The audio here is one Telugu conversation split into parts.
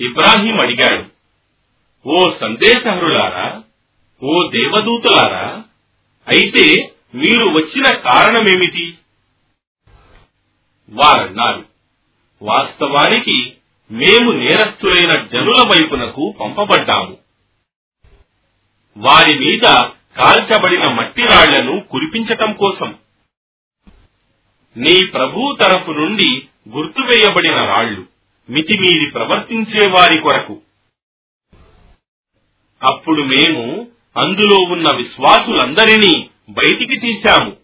ఇబ్రాహీం అడిగాడు ఓ సందేశహరులారా ఓ దేవదూతలారా అయితే మీరు వచ్చిన కారణమేమిటి? వారన్నారు వాస్తవానికి మేము నేరస్తులైన జనుల వైపునకు పంపబడ్డాము. వారి మీద కాల్చబడిన మట్టి రాళ్ళను కురిపించటం కోసం. నీ ప్రభు తరఫు నుండి గుర్తువేయబడిన రాళ్ళు మితిమీరి ప్రవర్తించే వారి కొరకు. అప్పుడు మేము అందులో ఉన్న విశ్వాసులందరినీ బయటికి తీశాము.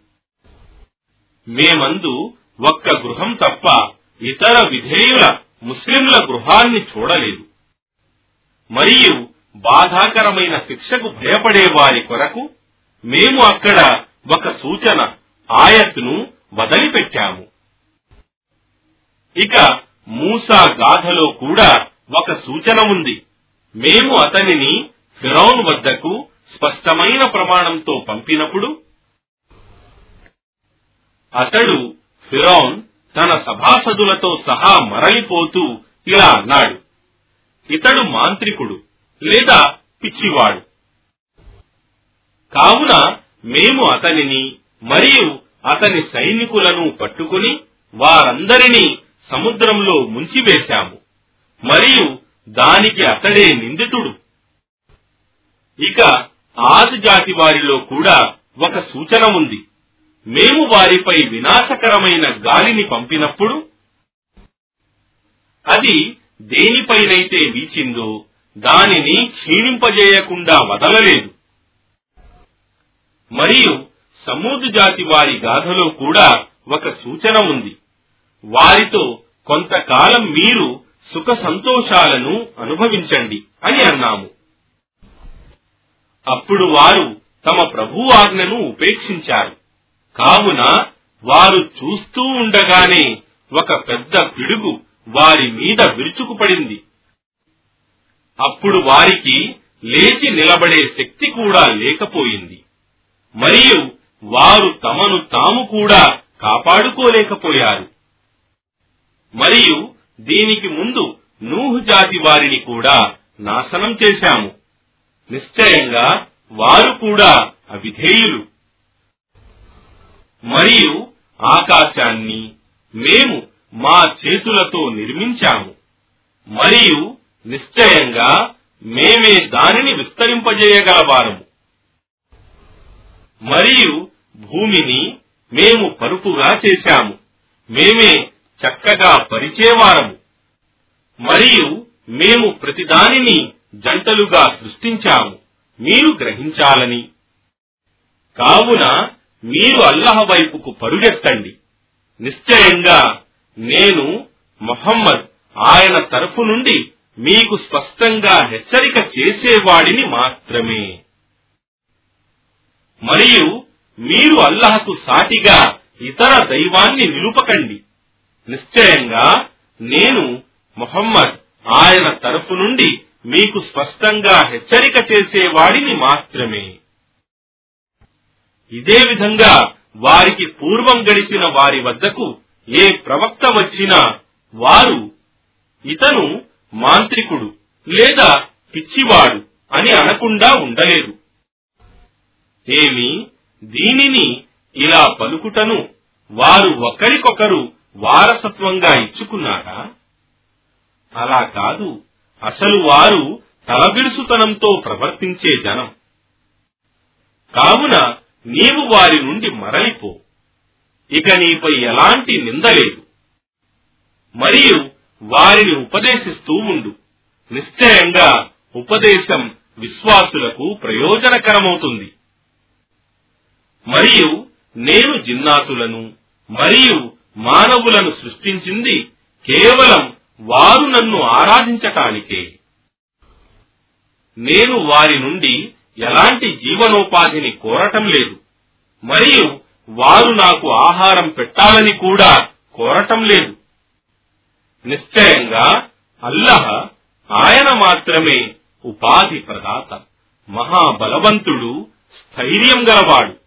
మేమందు ఒక్క గృహం తప్ప ఇతర విధేయుల ముస్లింల గృహాన్ని చూడలేదు. మరియు బాధాకరమైన శిక్షకు భయపడే వారి కొరకు మేము అక్కడ ఒక సూచన ఆయత్ను వదిలిపెట్టాము. ఇక మూసా గాథలో కూడా ఒక సూచన ఉంది. మేము అతనిని ఫిరౌన్ వద్దకు స్పష్టమైన ప్రమాణంతో పంపినప్పుడు అతడు ఫిరౌన్ తన సభాసదులతో సహా మరలిపోతూ ఇలా అన్నాడు. ఇతడు మాంత్రికుడు లేదా పిచ్చివాడు. కావున మేము అతనిని మరియు అతని సైనికులను పట్టుకుని వారందరినీ సముద్రంలో ముంచివేశాము. మరియు దానికి అతడే నిందితుడు. ఇక ఆది జాతి వారిలో కూడా ఒక సూచన ఉంది. మేము వారిపై వినాశకరమైన గాలిని పంపినప్పుడు అది దేనిపైనైతే వీచిందో దానిని క్షీణింపజేయకుండా వదలలేదు. మరియు సమూదు జాతి వారి గాథలో కూడా ఒక సూచన ఉంది. వారితో కొంతకాలం మీరు సుఖ సంతోషాలను అనుభవించండి అని అన్నాము. అప్పుడు వారు తమ ప్రభు ఆజ్ఞను ఉపేక్షించారు. కావున వారు చూస్తూ ఉండగానే ఒక పెద్ద పిడుగు వారి మీద విరుచుకుపడింది. అప్పుడు వారికి లేచి నిలబడే శక్తి కూడా లేకపోయింది. మరియు వారు తమను తాము కూడా కాపాడుకోలేకపోయారు. మరియు దీనికి ముందు నూహు జాతి వారిని కూడా నాశనం చేశాము. నిశ్చయంగా వారు కూడా అవిధేయులు. మరియు ఆకాశాన్ని మేము మా చేతులతో నిర్మించాము. మరియు నిశ్చయంగా మేమే దానిని విస్తరింపజేయగలవారము. మరియు భూమిని మేము పరుపుగా చేశాము. మేమే చక్కగా పరిచేవారము మరియు మేము ప్రతిదానిని జంటలుగా సృష్టించాము. మీరు గ్రహించాలని. కావున మీరు అల్లహ వైపుకు పరుగెత్తండి. నిశ్చయంగా నేను మొహమ్మద్ ఆయన తరఫు నుండి మీకు స్పష్టంగా హెచ్చరిక చేసేవాడిని మాత్రమే. మరియు మీరు అల్లహకు సాటిగా ఇతర దైవాన్ని నిలుపకండి. నిశ్చయంగా నేను మొహమ్మద్ ఆయన తరపు నుండి మీకు స్పష్టంగా హెచ్చరిక చేసేవాడిని మాత్రమే. ఇదే విధంగా వారికి పూర్వం గడిచిన వారి వద్దకు ఏ ప్రవక్త వచ్చినా వారు ఇతను మాంత్రికుడు లేదా పిచ్చివాడు అని అనకుండా ఉండలేదు. ఏమి? దీనిని ఇలా పలుకుటను వారు ఒకరికొకరు వారసత్వంగా ఇచ్చుకున్నారా అలా కాదు. అసలు వారు తలబిడుసుతనంతో ప్రవర్తించే జనం. కావున నీవు వారి నుండి మరలిపో. ఇక నీపై ఎలాంటి నిందలేదు మరియు వారిని ఉపదేశిస్తూ ఉండు. నిశ్చయంగా ఉపదేశం విశ్వాసులకు ప్రయోజనకరమవుతుంది. మరియు నేను జిన్నాతులను మరియు మానవులను సృష్టించింది కేవలం వారు నన్ను ఆరాధించటానికే. నేను వారి నుండి ఎలాంటి జీవనోపాధిని కోరటం లేదు. మరియు వారు నాకు ఆహారం పెట్టాలని కూడా కోరటం లేదు. నిశ్చయంగా అల్లహ ఆయన మాత్రమే ఉపాధి ప్రదాత మహాబలవంతుడు స్థైర్యం గలవాడు.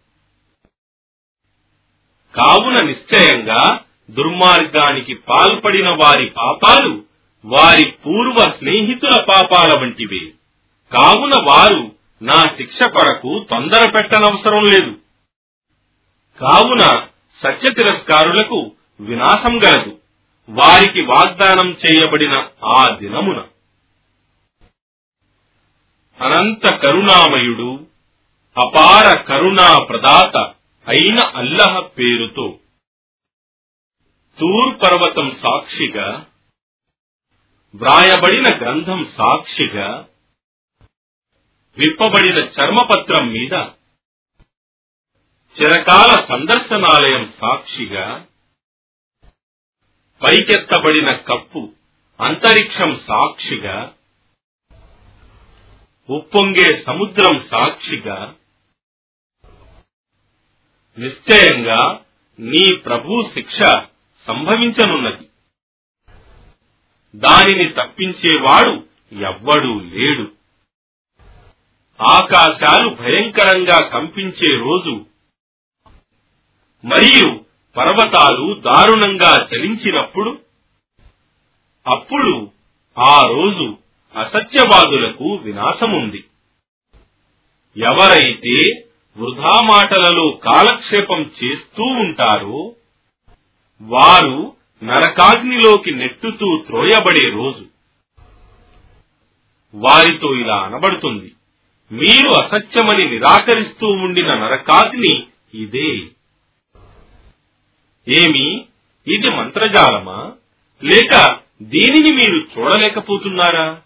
కావున నిశ్చయంగా దుర్మార్గానికి పాల్పడిన వారి పాపాలు వారి పూర్వ స్నేహితుల పాపాల వంటివే. కావున వారు నా శిక్ష కొరకు తొందర పెట్టనవసరం లేదు. కావున సత్య తిరస్కారులకు వినాశం గలదు. వారికి వాగ్దానం చేయబడిన ఆ దినమున. అనంత కరుణామయుడు అపార కరుణా ప్రదాత అయిన అల్లహ పేరుతో తూర్ పర్వతం సాక్షిగా వ్రాయబడిన గ్రంథం సాక్షిగా విప్పబడిన చర్మపత్రం మీద చిరకాల సందర్శనాలయం సాక్షిగా పైకెత్తబడిన కప్పు అంతరిక్షం సాక్షిగా ఉప్పొంగే సముద్రం సాక్షిగా నిశ్చయంగా నీ ప్రభు శిక్ష సంభవించనున్నది. దానిని తప్పించేవాడు ఎవ్వడూ లేడు. ఆకాశాలు భయంకరంగా కంపించే రోజు మరియు పర్వతాలు దారుణంగా చలించినప్పుడు అప్పుడు ఆ రోజు అసత్యవాదులకు వినాశముంది. ఎవరైతే వృధా మాటలలో కాలక్షేపం చేస్తూ ఉంటారో వారు నరకాగ్నిలోకి నెట్టుతూ త్రోయబడే రోజు. వారితో ఇలా అనబడుతుంది మీరు అసత్యమని నిరాకరిస్తూ ఉండిన నరకాగ్ని ఇదే. ఏమి? ఇది మంత్రజాలమా? లేక దీనిని మీరు చూడలేకపోతున్నారా?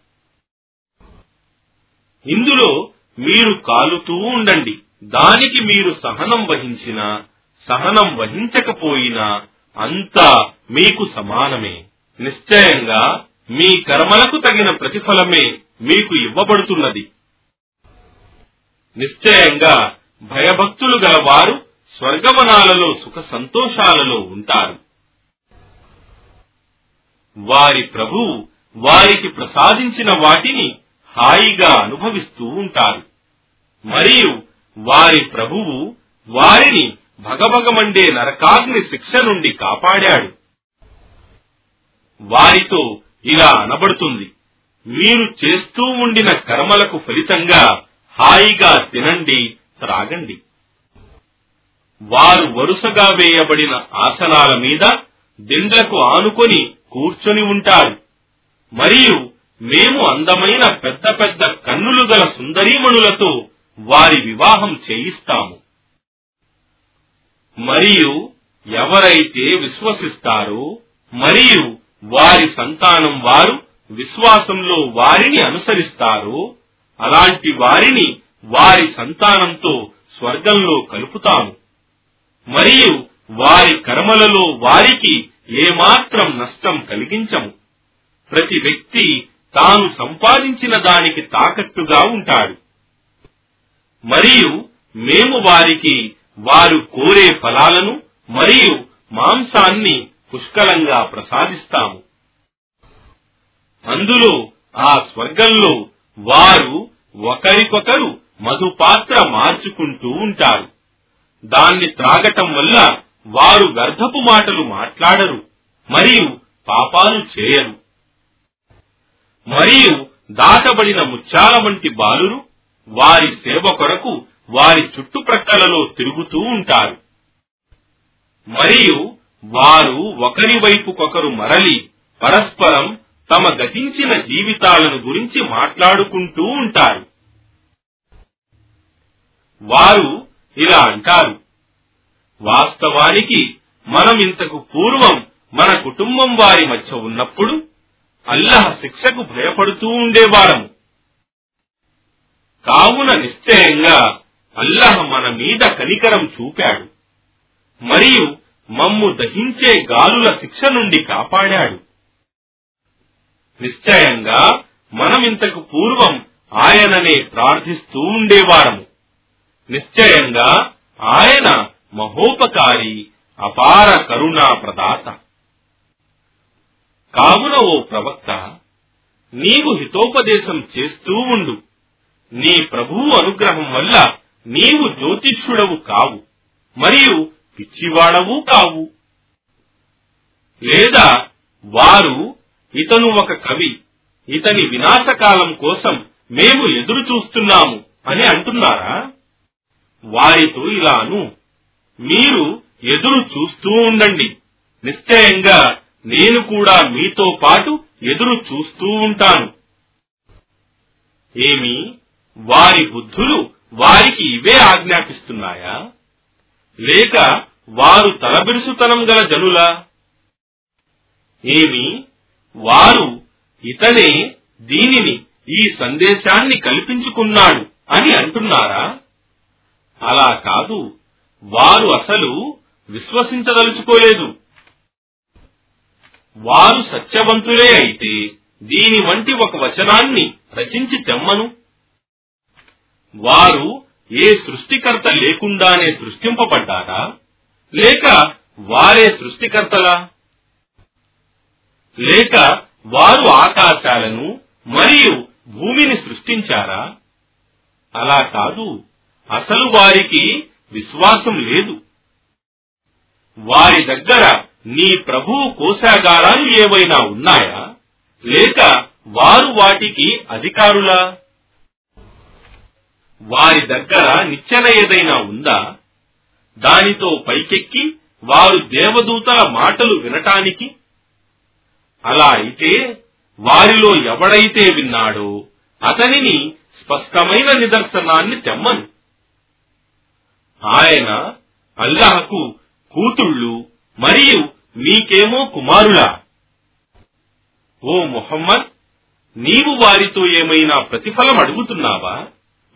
ఇందులో మీరు కాలుతూ ఉండండి. దానికి మీరు సహనం వహించినా సహనం వహించకపోయినా అంతా మీకు సమానమే. నిశ్చయంగా మీ కర్మలకు తగిన ప్రతిఫలమే మీకు ఇవ్వబడుతున్నది. నిశ్చయంగా భయభక్తులు గల వారు స్వర్గవనాలలో సుఖ సంతోషాలలో ఉంటారు. వారి ప్రభువు వారికి ప్రసాదించిన వాటిని హాయిగా అనుభవిస్తూ ఉంటారు. మరియు వారి ప్రభువు వారిని భగభగమండే నరకాగ్ని శిక్ష నుండి కాపాడాడు. వారితో ఇలా అనబడుతుంది. మీరు చేస్తూ ఉండిన కర్మలకు ఫలితంగా హాయిగా తినండి త్రాగండి. వారు వరుసగా వేయబడిన ఆసనాల మీద దిండ్లకు ఆనుకొని కూర్చొని ఉంటారు. మరియు మేము అందమైన పెద్ద పెద్ద కన్నులు గల సుందరీమణులతో వారి వివాహం చేయిస్తాము. మరియు ఎవరైతే విశ్వసిస్తారో మరియు వారి సంతానం వారు విశ్వాసంలో వారిని అనుసరిస్తారో అలాంటి వారిని వారి సంతానంతో స్వర్గంలో కలుపుతాము. మరియు వారి కర్మలలో వారికి ఏమాత్రం నష్టం కలిగించము. ప్రతి వ్యక్తి తాను సంపాదించిన దానికి తాకట్టుగా ఉంటాడు. మరియు మేము వారికి వారు కోరే ఫలాలను మరియు మాంసాన్ని పుష్కలంగా ప్రసాదిస్తాము. అందులో ఆ స్వర్గంలో వారు ఒకరికొకరు మధుపాత్ర మార్చుకుంటూ ఉంటారు. దాన్ని త్రాగటం వల్ల వారు వ్యర్థపు మాటలు మాట్లాడరు మరియు పాపాలు చేయరు. మరియు దాటబడిన ముత్యాల వంటి బాలురు వారి సేవ కొరకు వారి చుట్టుప్రక్కలలో తిరుగుతూ ఉంటారు. మరియు వారు ఒకరి వైపుకొకరు మరలి పరస్పరం తమ గతించిన జీవితాలను గురించి మాట్లాడుకుంటూ ఉంటారు. వారు ఇలా అంటారు. వాస్తవానికి మనం ఇంతకు పూర్వం మన కుటుంబం వారి మధ్య ఉన్నప్పుడు అల్లహ శిక్షకు భయపడుతూ ఉండేవారము. కావున నిశ్చయంగా అల్లహ మన మీద కనికరం చూపాడు. మరియు మమ్ము దహించే గాలుల శిక్ష నుండి కాపాడాడు. నిశ్చయంగా మనం ఇంతకు పూర్వం ఆయననే ప్రార్థిస్తూ ఉండేవారము. నిశ్చయంగా ఆయన మహోపకారి అపార కరుణా ప్రదాత కావున ఓ ప్రవక్త నీవు హితోపదేశం చేస్తూ ఉండు. నీ ప్రభువు అనుగ్రహం వల్ల నీవు జ్యోతిష్యుడవు కావు మరియు పిచ్చివాడవు కావు. లేదా వారు ఇతను ఒక కవి ఇతని వినాశకాలం కోసం మేము ఎదురు చూస్తున్నాము అని అంటున్నారా? వారితో ఇలాను మీరు ఎదురు చూస్తూ ఉండండి. నిశ్చయంగా నేను కూడా మీతో పాటు ఎదురు చూస్తూ ఉంటాను. ఏమి? వారి బుద్ధులు వారికి ఇవే ఆజ్ఞాపిస్తున్నాయా? లేక వారు తలబిరుసుతనం గల జనులా? ఏమి? వారు ఇతనే దీనిని ఈ సందేశాన్ని కల్పించుకున్నాడు అని అంటున్నారా? అలా కాదు. వారు అసలు విశ్వసించదలుచుకోలేదు. వారు సత్యవంతులే అయితే దీని వంటి ఒక వచనాన్ని రచించి తెమ్మను. వారు ఏ సృష్టికర్త లేకుండానే సృష్టింపబడ్డారా? లేక వారే సృష్టికర్తలా? లేక వారు ఆకాశాలను మరియు భూమిని సృష్టించారా? అలా కాదు. అసలు వారికి విశ్వాసం లేదు. వారి దగ్గర నీ ప్రభువు కోశాగారాలు ఏవైనా ఉన్నాయా? లేక వారు వాటికి అధికారులా? వారి దగ్గర నిచ్చెన ఏదైనా ఉందా? దానితో పైకెక్కి వారు దేవదూతల మాటలు వినటానికి? అలా అయితే వారిలో ఎవడైతే విన్నాడో అతనిని స్పష్టమైన నిదర్శనాన్ని తెమ్మను. ఆయన అల్లాహకు కూతుళ్ళు మరియు మీకేమో కుమారులా. ఓ మొహమ్మద్ నీవు వారితో ఏమైనా ప్రతిఫలం అడుగుతున్నావా?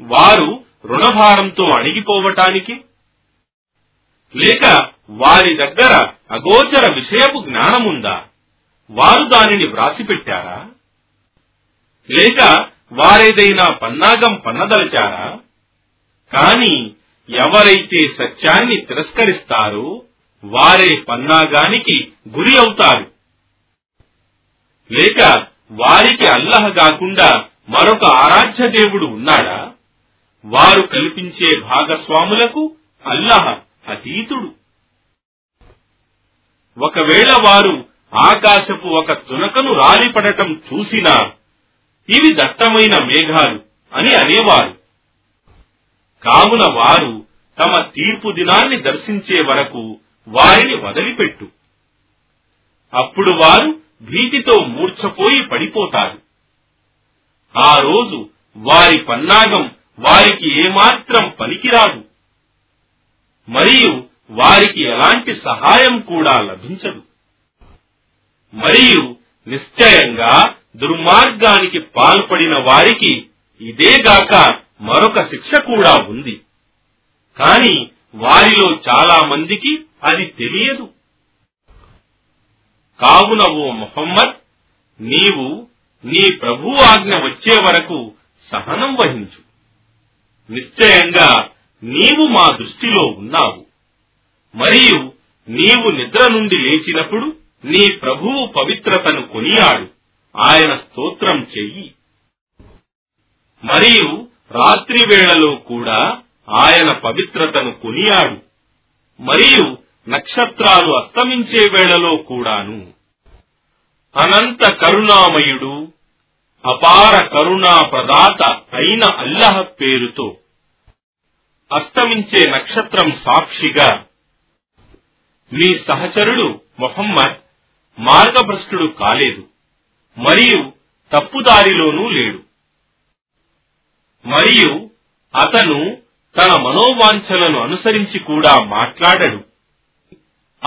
వారు రుణభారంతో అణిగిపోవటానికి లేక వారి దగ్గర అగోచర విషయపు జ్ఞానముందా? వారు దానిని వ్రాసిపెట్టారా? లేక వారేదైనా పన్నాగం పన్నదలిచారా? కాని ఎవరైతే సత్యాన్ని తిరస్కరిస్తారో వారే పన్నాగానికి గురి అవుతారు. లేక వారికి అల్లహ కాకుండా మరొక ఆరాధ్య దేవుడు ఉన్నాడా? వారు కల్పించే భాగస్వాములకు అల్లహ అతీతుడు. ఒకవేళ వారు ఆకాశపు ఒక తునకను రాలిపడటం చూసినా ఇవి దట్టమైన మేఘాలు అని అనేవారు. కావున వారు తమ తీర్పు దినాన్ని దర్శించే వరకు వారిని వదిలిపెట్టు. అప్పుడు వారు భీతితో మూర్ఛపోయి పడిపోతారు. ఆ రోజు వారి పన్నాగం వారికి ఏమాత్రం పనికిరాదు. మరియు వారికి ఎలాంటి సహాయం కూడా లభించదు. మరియు నిశ్చయంగా దుర్మార్గానికి పాల్పడిన వారికి ఇదేగాక మరొక శిక్ష కూడా ఉంది. కాని వారిలో చాలా మందికి అది తెలియదు. కావున ఓ మొహమ్మద్ నీవు నీ ప్రభు ఆజ్ఞ వచ్చే వరకు సహనం వహించు. నిశ్చయంగా నీవు మా దృష్టిలో ఉన్నావు. మరియు నీవు నిద్ర నుండి లేచినప్పుడు నీ ప్రభువు పవిత్రతను కొనియాడు. ఆయన స్తోత్రం చెయ్యి. మరియు రాత్రి వేళలో కూడా ఆయన పవిత్రతను కొనియాడు. మరియు నక్షత్రాలు అస్తమించే వేళలో కూడాను. అనంత కరుణామయుడు అపార కరుణా ప్రదాత అయిన అల్లహ పేరుతో అస్తమించే నక్షత్రం సాక్షిగా మీ సహచరుడు మొహమ్మద్ మార్గభ్రష్టుడు కాలేదు మరియు తప్పుదారిలోనూ లేడు. మరియు అతను తన మనోవాంఛలను అనుసరించి కూడా మాట్లాడడు.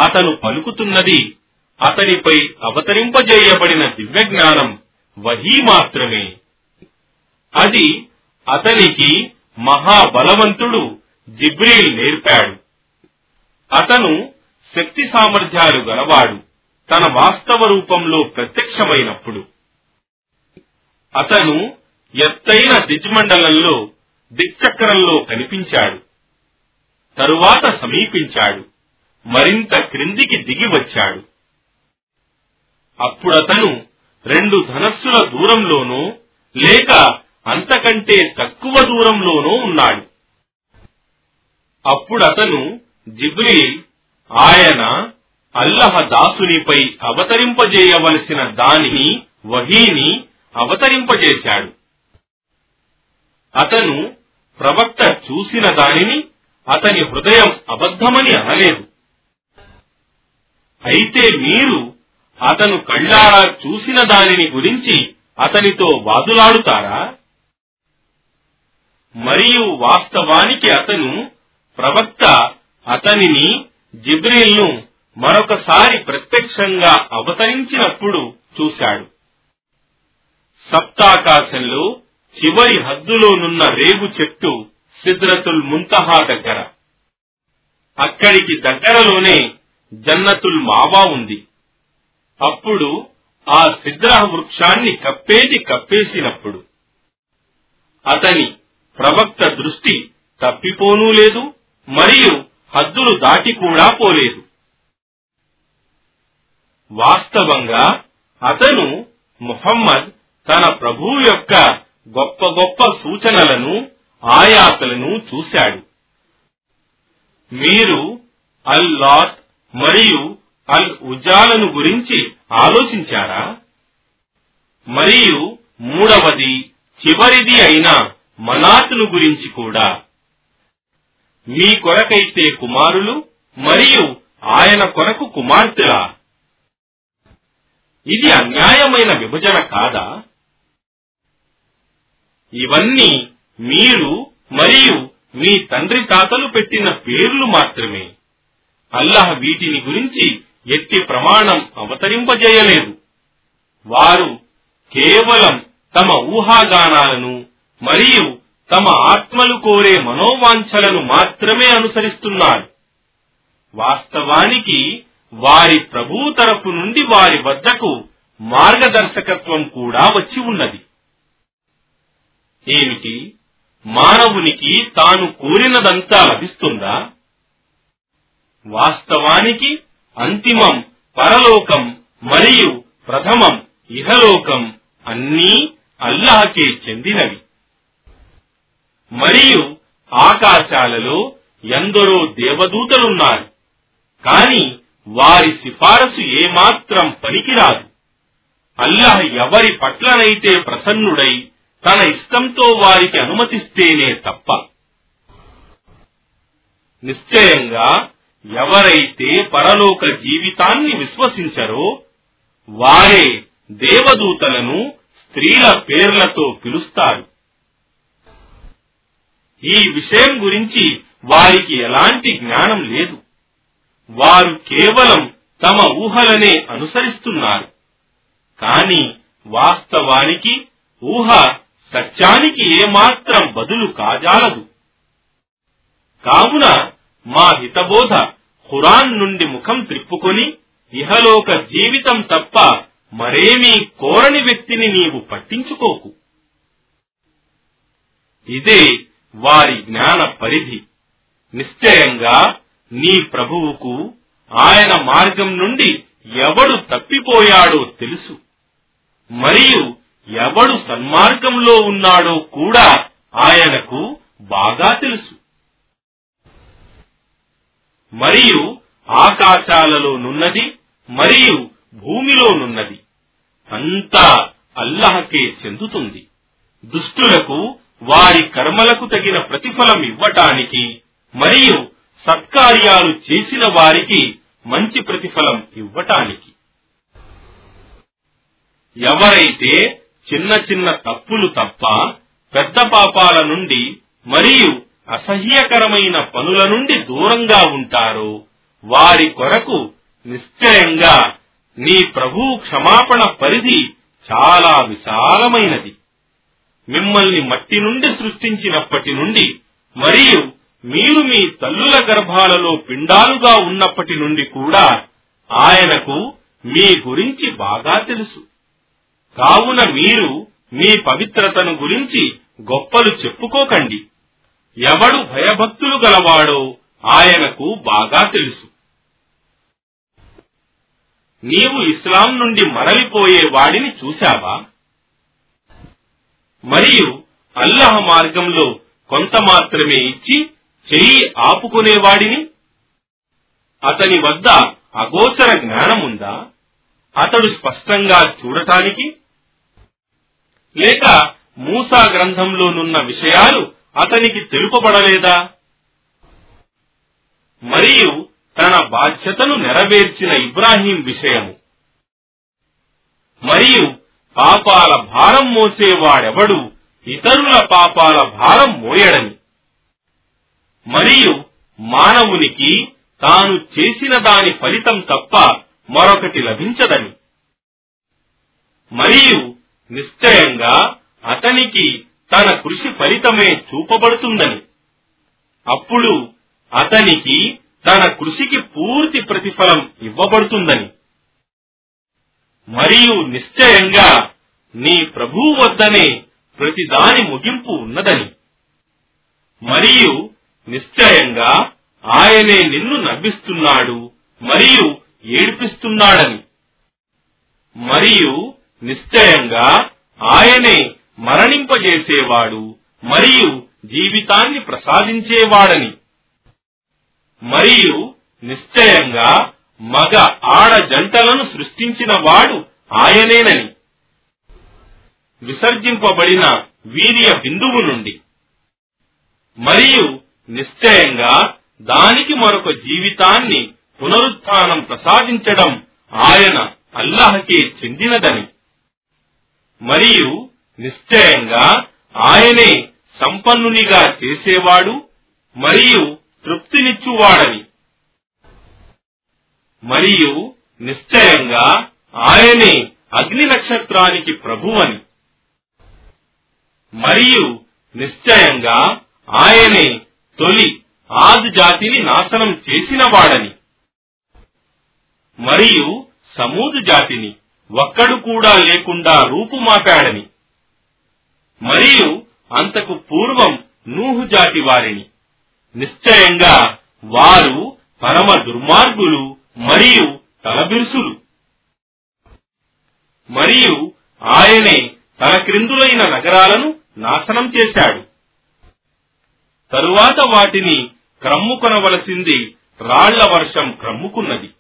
అతను పలుకుతున్నది అతనిపై అవతరింపజేయబడిన దివ్యజ్ఞానం వహీ మాత్రమే. అది అతనికి మహాబలవంతుడు జిబ్రీల్ నేర్పాడు. అతను శక్తి సామర్థ్యాలు గలవాడు తన వాస్తవ రూపంలో ప్రత్యక్షమైనప్పుడు. అతను ఎత్తైన దిజ్మండలంలో దిక్చక్రంలో కనిపించాడు. తరువాత సమీపించాడు. మరింత క్రిందికి దిగి వచ్చాడు. అప్పుడతను రెండు ధనస్సుల దూరంలోనూ లేక అంతకంటే తక్కువ దూరంలోనూ ఉన్నాడు. అప్పుడతను జిబ్రీల్ ఆయన అల్లహ దాసునిపై అవతరింపజేయవలసిన దానిని వహీని అవతరింపజేశాడు. అతను ప్రవక్త చూసిన దానిని అతని హృదయం అబద్ధమని అనలేదు. అయితే మీరు అతను కళ్ళారా చూసిన దానిని గురించి అతనితో వాదులాడుతారా? మరియు వాస్తవానికి అతను ప్రవక్త అతనిని జిబ్రిల్ను మరొకసారి ప్రత్యక్షంగా అవతరించినప్పుడు చూశాడు. సప్తాకాశంలో చివరి హద్దులోనున్న రేగు చెట్టు సిద్రతుల్ ముంతహా దగ్గర. అక్కడికి దగ్గరలోనే జన్నతుల్ మావా ఉంది. అప్పుడు ఆ సిద్రహ వృక్షాన్ని కప్పేది కప్పేసినప్పుడు అతని ప్రవక్త దృష్టి తప్పిపోనూ లేదు మరియు హద్దులు దాటి కూడా పోలేదు. వాస్తవంగా అతను ముహమ్మద్ తన ప్రభువు యొక్క గొప్ప గొప్ప సూచనలను ఆయాతలను చూశాడు. మీరు అల్లాత్ మరియు అల్ ఉజాలను గురించి ఆలోచించారా? మరియు మూడవది చివరిది అయిన మనాతును గురించి కూడా. మీ కొరకైతే కుమారులు మరియు ఆయన కొరకు కుమార్తెలా? ఇది అన్యాయమైన విభజన కాదా? ఇవన్నీ మీరు మరియు మీ తండ్రి తాతలు పెట్టిన పేర్లు మాత్రమే. అల్లాహ్ వీటిని గురించి ఎట్టి ప్రమాణం అవతరింపజేయలేదు. వారు కేవలం తమ ఊహాగానాలను మరియు తమ ఆత్మలు కోరే మనోవాంఛలను మాత్రమే అనుసరిస్తున్నారు. వాస్తవానికి వారి ప్రభు తరపు నుండి వారి వద్దకు మార్గదర్శకత్వం కూడా వచ్చి ఉన్నది. ఏమిటి? మానవునికి తాను కోరినదంతా లభిస్తుందా? వాస్తవానికి అంతిమం పరలోకం మరియు ప్రథమం ఇహలోకం అన్నీ అల్లాహకే చెందినవి. మరియు ఆకాశాలలో ఎందరో దేవదూతలున్నారు. కాని వారి సిఫారసు ఏమాత్రం పనికిరాదు. అల్లాహ్ ఎవరి పట్లనైతే ప్రసన్నుడై తన ఇష్టంతో వారికి అనుమతిస్తేనే తప్ప. నిశ్చయంగా ఎవరైతే పరలోక జీవితాన్ని విశ్వసించరో వారే దేవదూతలను స్త్రీల పేర్లతో పిలుస్తారు. ఈ విషయం గురించి వారికి ఎలాంటి జ్ఞానం లేదు. వారు కేవలం తమ ఊహలనే అనుసరిస్తున్నారు. కాని వాస్తవానికి ఊహ సత్యానికి ఏమాత్రం బదులు కాజాలదు. కావున మా హితబోధ ఖురాన్ నుండి ముఖం త్రిప్పుకొని ఇహలోక జీవితం తప్ప మరేమీ కోరని వ్యక్తిని నీవు పట్టించుకోకు. ఇదే వారి జ్ఞాన పరిధి. నిశ్చయంగా నీ ప్రభువుకు ఆయన మార్గం నుండి ఎవడు తప్పిపోయాడో తెలుసు. మరియు ఎవడు సన్మార్గంలో ఉన్నాడో కూడా ఆయనకు బాగా తెలుసు. మరియు ఆకాశాలలో నున్నది మరియు భూమిలో నున్నది. అంతా అల్లహకే చెందుతుంది. దుష్టులకు వారి కర్మలకు తగిన ప్రతిఫలం ఇవ్వటానికి మరియు సత్కార్యాలు చేసిన వారికి మంచి ప్రతిఫలం ఇవ్వటానికి. ఎవరైతే చిన్న చిన్న తప్పులు తప్ప పెద్ద పాపాల నుండి మరియు అసహ్యకరమైన పనుల నుండి దూరంగా ఉంటారో. వారి కొరకు నిశ్చయంగా నీ ప్రభు క్షమాపణ పరిధి చాలా విశాలమైనది. మిమ్మల్ని మట్టి నుండి సృష్టించినప్పటి నుండి మరియు మీరు మీ తల్లుల గర్భాలలో పిండాలుగా ఉన్నప్పటి నుండి కూడా ఆయనకు మీ గురించి బాగా తెలుసు. కావున మీరు మీ పవిత్రతను గురించి గొప్పలు చెప్పుకోకండి. ఎవడు భయభక్తులు గలవాడో ఆయనకు బాగా తెలుసు. నీవు ఇస్లాం నుండి మరలిపోయే వాడిని చూశావా? మరియు అల్లహ మార్గంలో కొంత మాత్రమే ఇచ్చి చెయ్యి ఆపుకునేవాడిని అతని వద్ద అగోచర జ్ఞానముందా? అతడు స్పష్టంగా చూడటానికి? లేక మూసా గ్రంథంలోనున్న విషయాలు అతనికి తెలుపబడలేదా? మరియు తన బాధ్యతను నెరవేర్చిన ఇబ్రాహీం విషయము. మరియు పాపాల భారం మోసేవాడెవడు? ఇతరుల పాపాల భారం మోయడని. మరియు మానవునికి తాను చేసిన దాని ఫలితం తప్ప మరొకటి లభించదని. మరియు నిశ్చయంగా అతనికి తన కృషి ఫలితమే చూపబడుతుందని. అప్పుడు అతనికి తన కృషికి పూర్తి ప్రతిఫలం ఇవ్వబడుతుందని. మరియు నిశ్చయంగా నీ ప్రభువు వద్దనే ప్రతిదాని ముగింపు ఉన్నదని. మరియు నిశ్చయంగా ఆయనే నిన్ను నవ్విస్తున్నాడు మరియు ఏడిపిస్తున్నాడని. మరియు నిశ్చయంగా ఆయనే మరణింపజేసేవాడు మరియు జీవితాన్ని ప్రసాదించేవాడని. మరియు నిశ్చయంగా మగ ఆడ జంటలను సృష్టించిన వాడు ఆయనేనని. విసర్జింపబడిన వీర్య బిందువు నుండి. మరియు నిశ్చయంగా దానికి మరొక జీవితాన్ని పునరుత్నం ప్రసాదించడం ఆయన అల్లాహకే చెందినదని. మరియు నిశ్చయంగా ఆయనే సంపన్నునిగా చేసేవాడు మరియు తృప్తినిచ్చువాడని. మరియు నిశ్చయంగా ఆయనే అగ్ని నక్షత్రానికి ప్రభువని. మరియు నిశ్చయంగా ఆయనే తొలి ఆది జాతిని నాశనం చేసినవాడని. మరియు సమూదు జాతిని ఒక్కడు కూడా లేకుండా రూపుమాపాడని. మరియు అంతకు పూర్వం నూహు జాతి వారిని. నిశ్చయంగా వారు పరమ దుర్మార్గులు మరియు తలబిరుసులు. మరియు ఆయనే తన క్రిందులైన నగరాలను నాశనం చేశాడు. తరువాత వాటిని క్రమ్ముకొనవలసింది రాళ్ళ వర్షం క్రమ్ముకున్నది.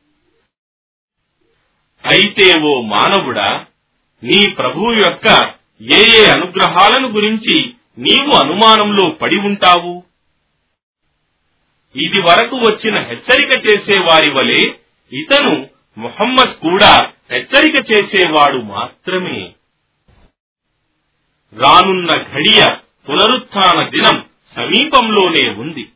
అయితే ఓ మానవుడా నీ ప్రభువు యొక్క ఏ ఏ అనుగ్రహాలను గురించి నీవు అనుమానంలో పడి ఉంటావు? ఇది వరకు వచ్చిన హెచ్చరిక చేసే వారి వలె ఇతను ముహమ్మద్ కూడా హెచ్చరిక చేసేవాడు మాత్రమే. రానున్న ఘడియ పునరుత్న దినం సమీపంలోనే ఉంది.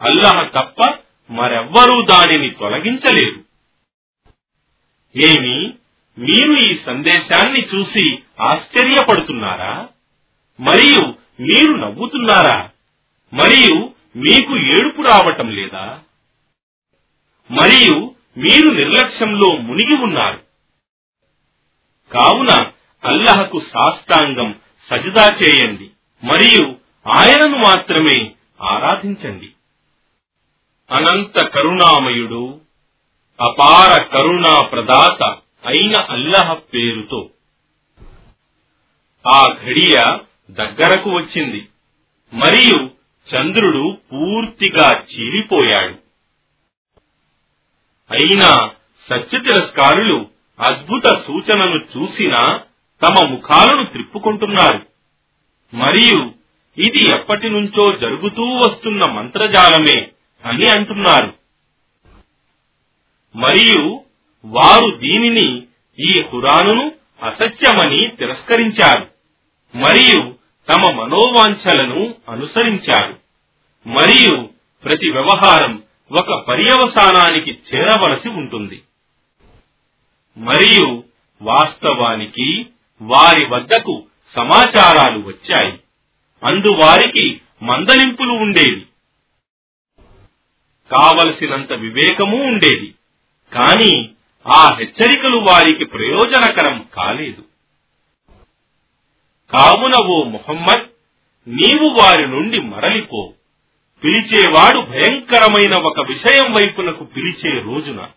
అల్లహ తప్ప మరెవ్వరూ దానిని తొలగించలేరు ఏమి మీరు ఈ సందేశాన్ని చూసి ఆశ్చర్యపడుతున్నారా? మరియు మీరు నవ్వుతున్నారా? మరియు మీకు ఏడుపు రావటం లేదా? మరియు మీరు నిర్లక్ష్యంలో మునిగి ఉన్నారు. కావున అల్లహకు సాష్టాంగం సజదా చేయండి మరియు ఆయనను మాత్రమే ఆరాధించండి. అనంత కరుణామయుడు అపార కరుణా ప్రదాత అయిన అల్లహ పేరుతో. ఆ ఘడియ దగ్గరకు వచ్చింది. మరియు చంద్రుడు పూర్తిగా చీలిపోయాడు. అయినా సత్య తిరస్కారులు అద్భుత సూచనను చూసినా తమ ముఖాలను త్రిప్పుకుంటున్నారు. మరియు ఇది ఎప్పటి నుంచో జరుగుతూ వస్తున్న మంత్రజాలమే అని అంటున్నారు. మరియు వారు దీనిని ఈ హురానును అసత్యమని తిరస్కరించారు మరియు తమ మనోవాంఛలను అనుసరించారు మరియు ప్రతి వ్యవహారం ఒక పర్యవసానానికి చేరవలసి ఉంటుంది. మరియు వాస్తవానికి వారి వద్దకు సమాచారాలు వచ్చాయి అందువారికి మందలింపులు ఉండేవి. కావలసినంత వివేకము ఉండేది కానీ ఆ హెచ్చరికలు వారికి ప్రయోజనకరం కాలేదు. కావున ఓ ముహమ్మద్ నీవు వారి నుండి మరలిపో. పిలిచేవాడు భయంకరమైన ఒక విషయం వైపునకు పిలిచే రోజున.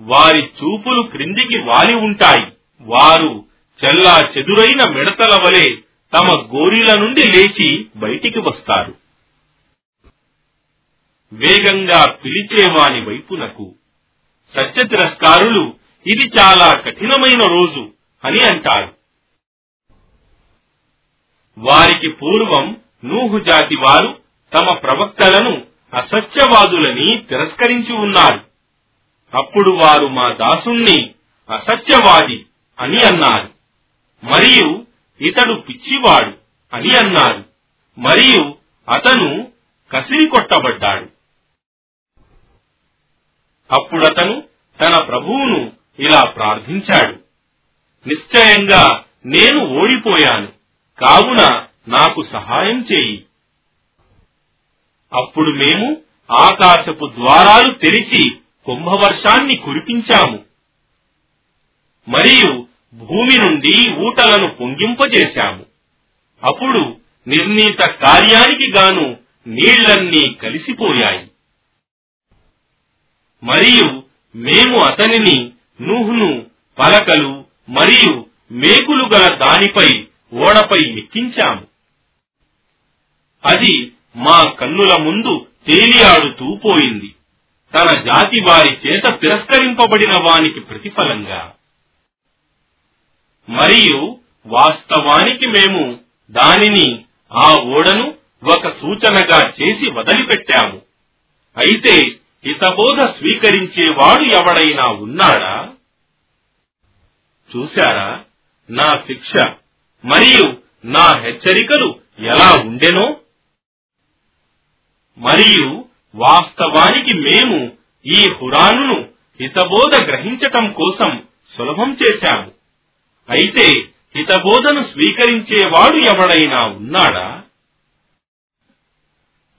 వారి చూపులు క్రిందికి వాలి ఉంటాయి. వారు చెల్లా చెదురైన మిడతల వలె తమ గోరిల నుండి లేచి బయటికి వస్తారు. వేగంగా పిలిచేవాని వైపునకు సత్య తిరస్కారులు ఇది చాలా కఠినమైన రోజు అని అంటారు. వారికి పూర్వం నూహు జాతి వారు తమ ప్రవక్తలను అసత్యవాదులని తిరస్కరించి ఉన్నారు. అప్పుడు వారు మా దాసుణ్ణి అసత్యవాది అని అన్నారు. మరియు ఇతడు పిచ్చివాడు అని అన్నారు. మరియు అతను కసిరి కొట్టబడ్డాడు. అప్పుడతను తన ప్రభువును ఇలా ప్రార్థించాడు. నిశ్చయంగా నేను ఓడిపోయాను. కావున నాకు సహాయం చేయి. అప్పుడు మేము ఆకాశపు ద్వారాలు తెరిచి కుంభవర్షాన్ని కురిపించాము. మరియు భూమి నుండి ఊటలను పొంగింపజేశాము. అప్పుడు నిర్ణీత కార్యానికి గాను నీళ్ళన్నీ కలిసిపోయాయి. మరియు మేము అతనిని నూహును పలకలు మరియు మేకులు గల దానిపై ఓడపై ఎక్కించాము. అది మా కన్నుల ముందు తేలియాడుతూ పోయింది. తన జాతి వారి చేత తిరస్కరింపబడిన వానికి ప్రతిఫలంగా. మరియు వాస్తవానికి మేము దానిని ఆ ఓడను ఒక సూచనగా చేసి వదిలిపెట్టాము. అయితే హితబోధ స్వీకరించేవాడు ఎవడైనా ఉన్నాడా? చూశారా? నా శిక్ష మరియు నా హెచ్చరికలు ఎలా ఉండెనో? మరియు వాస్తవానికి మేము ఈ హురానును హితబోధ గ్రహించటం కోసం సులభం చేశాము. అయితే హితబోధను స్వీకరించేవాడు ఎవడైనా ఉన్నాడా?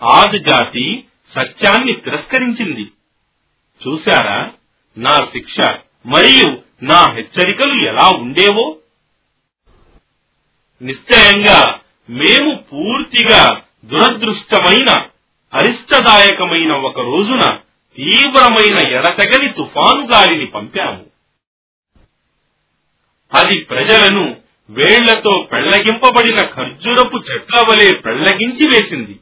ఆది జాతి సత్యాన్ని తిరస్కరించింది. చూశారా? నా శిక్ష మరియు నా హెచ్చరికలు ఎలా ఉండేవో? నిశ్చయంగా మేము పూర్తిగా దురదృష్టమైన అరిష్టదాయకమైన ఒక రోజున తీవ్రమైన ఎడతగని తుఫాను గాలిని పంపాము. అది ప్రజలను వేళ్ళతో పెళ్ళగింపబడిన ఖర్జురపు చెట్ల వలె పెళ్ళగించి వేసింది.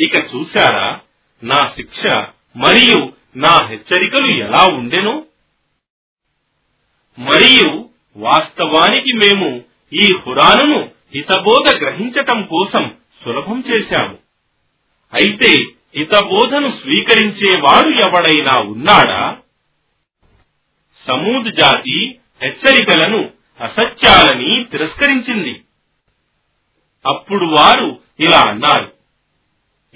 ఇక చూశారా? నా శిక్ష మరియు నా హెచ్చరికలు ఎలా ఉండెనో? మరియు వాస్తవానికి మేము ఈ హురానును హితబోధ గ్రహించటం కోసం సులభం చేశాము. అయితే హితబోధను స్వీకరించేవాడు ఎవడైనా ఉన్నాడా? సమూద్ జాతి హెచ్చరికలను అసత్యాలని తిరస్కరించింది. అప్పుడు వారు ఇలా అన్నారు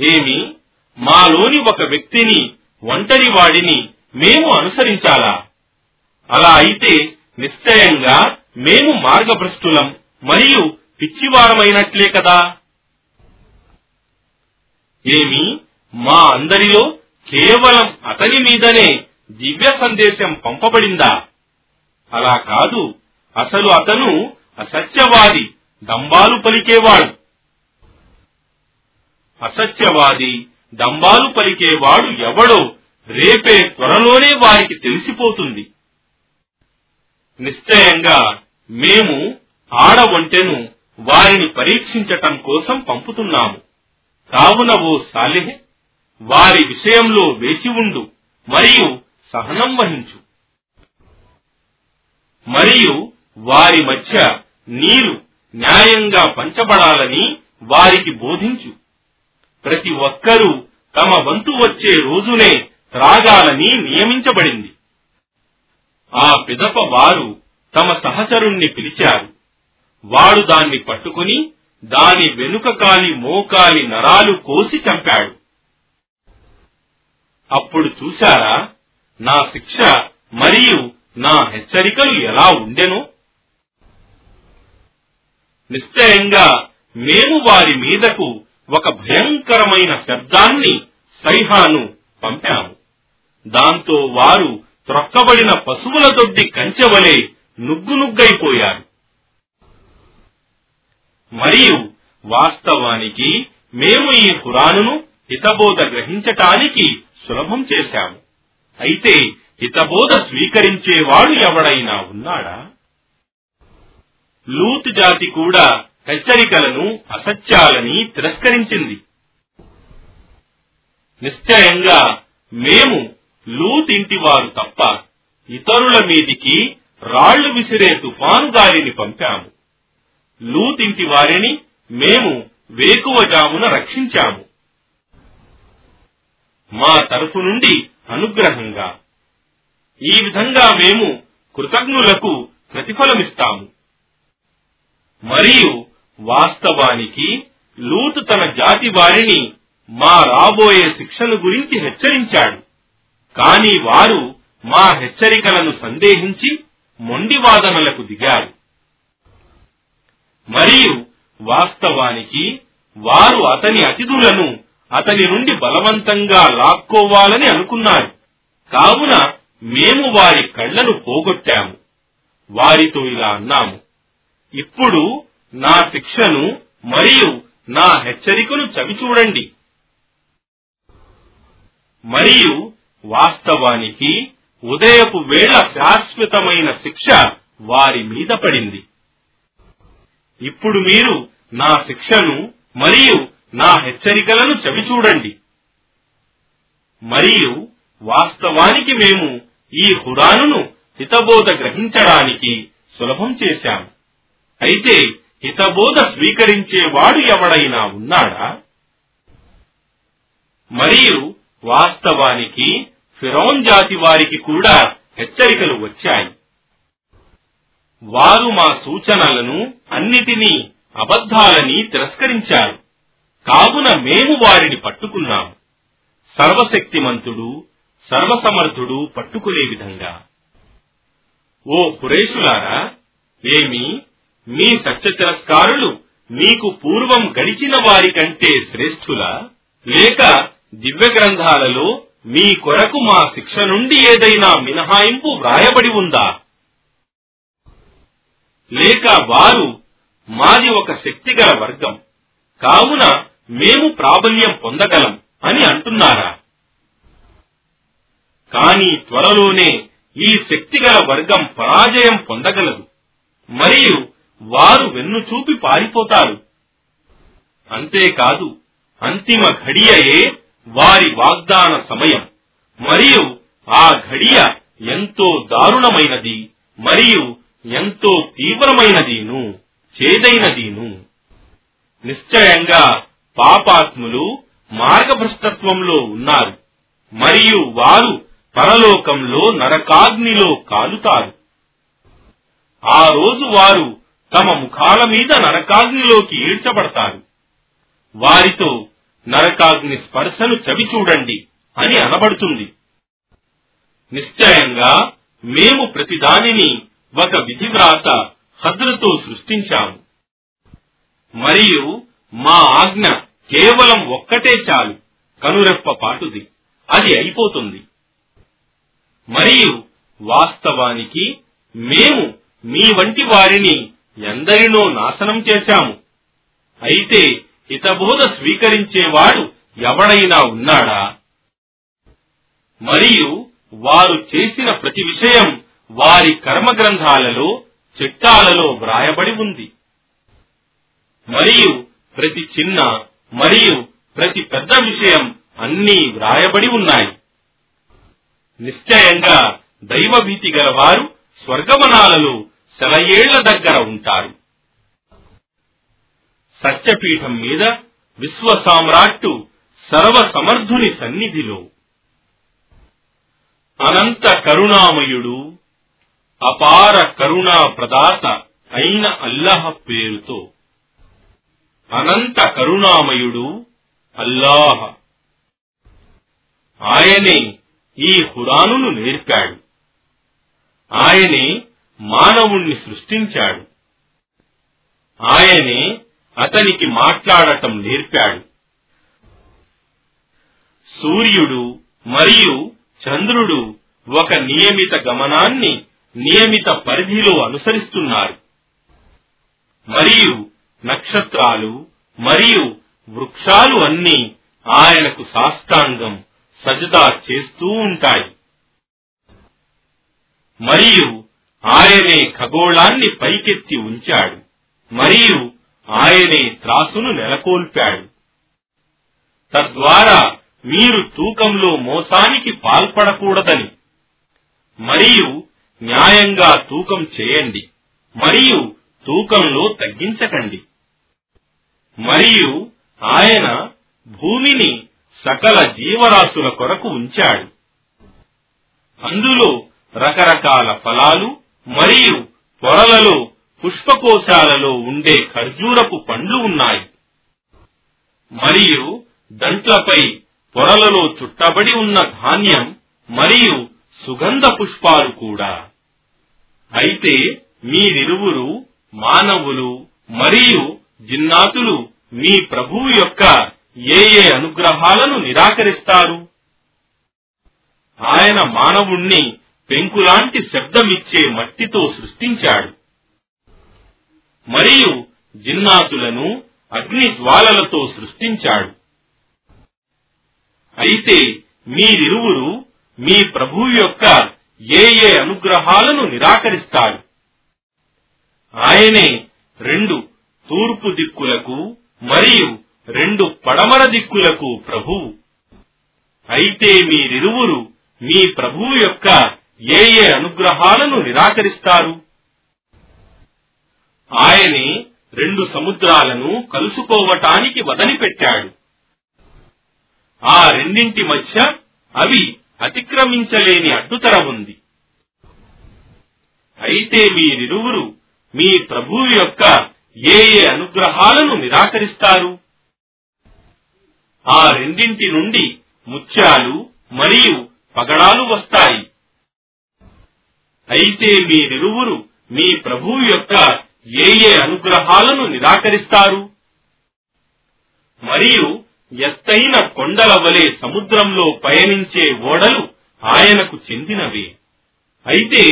ఏమి? మాలోని ఒక వ్యక్తిని ఒంటరి వాడిని మేము అనుసరించాలా? అలా అయితే నిశ్చయంగా మేము మార్గభ్రష్టులం మరియు పిచ్చివారమైనట్లే కదా. ఏమి? మా అందరిలో కేవలం అతని మీదనే దివ్య సందేశం పంపబడిందా? అలా కాదు. అసలు అతను అసత్యవాది దంబాలు పలికేవాడు. అసత్యవాది దంబాలు పలికేవాడు ఎవడో రేపే త్వరలోనే వారికి తెలిసిపోతుంది. నిశ్చయంగా మేము ఆడ ఒంటెను వారిని పరీక్షించటం కోసం పంపుతున్నాము. కావున ఓ సాలిహ్ వారి విషయంలో వేచి ఉండు మరియు సహనం వహించు. మరియు వారి మధ్య నీరు న్యాయంగా పంచబడాలని వారికి బోధించు. ప్రతి ఒక్కరూ తమ వంతు వచ్చే రోజునే త్రాగాలని నియమించబడింది. ఆ పిదప వారు తమ సహచరుణ్ణి పిలిచారు. వాడు దాన్ని పట్టుకుని దాని వెనుక కాలి మోకాలి నరాలు కోసి చంపాడు. అప్పుడు చూశారా నా శిక్ష మరియు నా హెచ్చరికలు ఎలా ఉండెను? నిశ్చయంగా మేము వారి మీదకు ఒక భయంకరమైన శబ్దాన్ని సైహాను పంపాము. దాంతో వారు త్రొక్కబడిన పశువుల దొడ్డి కంచెవలే నుగ్గునుగ్గైపోయారు. మరియు వాస్తవానికి మేము ఈ హురానును హితబోధ గ్రహించటానికి సులభం చేశాము. అయితే హితబోధ స్వీకరించేవాడు ఎవడైనా ఉన్నాడా? లూత్ జాతి కూడా హెచ్చరికలను అసత్యాలని తిరస్కరించింది. నిశ్చయంగా మేము లూతింటివారు తప్ప ఇతరుల మీదికి రాళ్ళు విసిరే తుఫాను గాలిని పంపాము. లూతింటి వారిని మేము వేకువజామున రక్షించాము. మా తరఫు నుండి అనుగ్రహంగా ఈ విధంగా మేము కృతజ్ఞులకు ప్రతిఫలమిస్తాము. మరియు వాస్తవానికి లూతు తన జాతి వారిని మా రాబోయే శిక్షను గురించి హెచ్చరించాడు. కాని వారు మా హెచ్చరికలను సందేహించి మొండివాదనలకు దిగారు. మరియు వాస్తవానికి వారు అతని అతిథులను అతని నుండి బలవంతంగా లాక్కోవాలని అనుకున్నారు. కావున మేము వారి కళ్ళను పోగొట్టాము. వారితో ఇలా అన్నాము. ఇప్పుడు నా శిక్షను మరియు నా హెచ్చరికను చవిచూడండి మరియు వాస్తవానికి ఉదయపు వేళ శాశ్వతమైన శిక్ష వారి మీద పడింది. ఇప్పుడు మీరు నా శిక్షను మరియు నా హెచ్చరికలను చవిచూడండి మరియు వాస్తవానికి మేము ఈ హురానును హితబోధ గ్రహించడానికి సులభం చేశాము. అయితే హితబోధ స్వీకరించేవాడు ఎవడైనా ఉన్నాడా? మరియు వాస్తవానికి ఫిరౌన్ జాతి వారికి కూడా హెచ్చరికలు వచ్చాయి. వారు మా సూచనలను అన్నిటినీ అబద్ధాలని తిరస్కరించారు. కావున మేము వారిని పట్టుకున్నాము. సర్వశక్తిమంతుడు సర్వసమర్థుడు పట్టుకునే విధంగా. ఓ పురేషులారా ఏమి మీ సత్య తిరస్కారులు మీకు పూర్వం గడిచిన వారి కంటే శ్రేష్ఠులా లేక దివ్య గ్రంథాలలో మీ కొరకు మా శిక్ష నుండి ఏదైనా మినహాయింపు వ్రాయబడి ఉందా? లేక వారు మాది ఒక శక్తిగల వర్గం కావున మేము ప్రాబల్యం పొందగలం అని అంటున్నారా? కానీ త్వరలోనే ఈ శక్తిగల వర్గం పరాజయం పొందగలదు. మరియు వారు వెన్ను చూపి పారిపోతారు. అంతేకాదు అంతిమ ఘడియయే వారి వాగ్దాన సమయం. మరియు ఆ ఘడియ ఎంతో దారుణమైనది మరియు ఎంతో తీవ్రమైనదీను చేదైనదీను. నిశ్చయంగా పాపాత్ములు మార్గభ్రష్టత్వంలో ఉన్నారు మరియు వారు పరలోకంలో నరకాగ్నిలో కాలుతారు. ఆ రోజు వారు తమ ముఖాల మీద నరకాగ్నిలోకి ఈడ్చబడతారు. వారితో నరకాగ్ని స్పర్శను చవి చూడండి అని అనబడుతుంది. నిశ్చయంగా మేము ప్రతిదానిని ఒక విధివ్రాత హద్రతో సృష్టించాము. మరియు మా ఆజ్ఞ కేవలం ఒక్కటే చాలు కనురెప్ప పాటుది అది అయిపోతుంది. మరియు వాస్తవానికి మేము మీ వంటి వారిని ఎందరినో నాశనం చేశాము. అయితే హితబోధ స్వీకరించేవాడు ఎవడైనా ఉన్నాడా? మరియు వారు చేసిన ప్రతి విషయం వారి కర్మ గ్రంథాలలో చిట్టాలలో వ్రాయబడి ఉంది. మరియు ప్రతి చిన్న మరియు ప్రతి పెద్ద విషయం అన్నీ వ్రాయబడి ఉన్నాయి. నిశ్చయంగా దైవభీతి గలవారు స్వర్గమనాలలో సెలయేళ్ళ దగ్గర ఉంటారు. సత్యపీఠం మీద విశ్వ సామ్రాట్టు సర్వసమర్థుని సన్నిధిలో. అనంత కరుణామయుడు అపార కరుణా ప్రదాత అయిన అల్లహ పేరుతో. అనంత కరుణామయుడు అల్లాహ. ఆయనే ఈ హురానును నేర్పాడు. ఆయనే మానవుణ్ణి సృష్టించాడు. ఆయనే అతనికి మాట్లాడటం నేర్పాడు. సూర్యుడు మరియు చంద్రుడు ఒక నియమిత గమనాన్ని నియమిత పరిధిలో అనుసరిస్తున్నారు. మరియు నక్షత్రాలు మరియు వృక్షాలు అన్నీ ఆయనకు సాష్టాంగం సజదా చేస్తూ ఉంటాయి. మరియు ఆయనే ఖగోళాన్ని పైకెత్తి ఉంచాడు. మరియు ఆయనే త్రాసును నెలకొల్పాడు. తద్వారా మీరు తూకంలో మోసానికి పాల్పడకూడదని. మరియు న్యాయంగా తూకం చేయండి. మరియు తూకంలో తగ్గించకండి. మరియు ఆయన భూమిని సకల జీవరాశుల కొరకు ఉంచాడు. అందులో రకరకాల ఫలాలు మరియు పొరలలో పుష్పకోశాలలో ఉండే ఖర్జూరపు పండ్లు ఉన్నాయి. మరియు దంట్లపై పొరలలో చుట్టబడి ఉన్న ధాన్యం మరియు సుగంధ పుష్పాలు కూడా. అయితే మీరిరువురు మానవులు మరియు జిన్నాతులు మీ ప్రభువు యొక్క ఏ ఏ అనుగ్రహాలను నిరాకరిస్తారు? ఆయన మానవుణ్ణి పెంకులాంటి శబ్దమిచ్చే మట్టితో సృష్టించాడు. మరియు జిన్నాతులను అగ్ని జ్వాలలతో సృష్టించాడు. అయితే మీరిరువురు మీ ప్రభువు యొక్క ఏ ఏ అనుగ్రహాలను నిరాకరిస్తారు? ఆయనే రెండు తూర్పు దిక్కులకు మరియు రెండు పడమర దిక్కులకు ప్రభువు అయితే మీరిరువురు మీ ప్రభువు యొక్క ఏ ఏ అనుగ్రహాలను నిరాకరిస్తారు? ఆయనే రెండు సముద్రాలను కలుసుకోవటానికి వదిలిపెట్టాడు ఆ రెండింటి మధ్య అవి అతిక్రమించలేని అడ్డుతర ఉంది. అయితే మీరిరువురు మీ ప్రభువు యొక్క ఏ ఏ అనుగ్రహాలను నిరాకరిస్తారు? ఆ రెండింటి నుండి ముత్యాలు మరియు పగడాలు వస్తాయి. అయితే మీరిరువురు మీ ప్రభువు యొక్క ఏ ఏ అనుగ్రహాలను నిరాకరిస్తారు? మరియు ఎత్తైన కొండల వలె సముద్రంలో పయనించే ఓడలు ఆయనకు చెందినవి. అయితే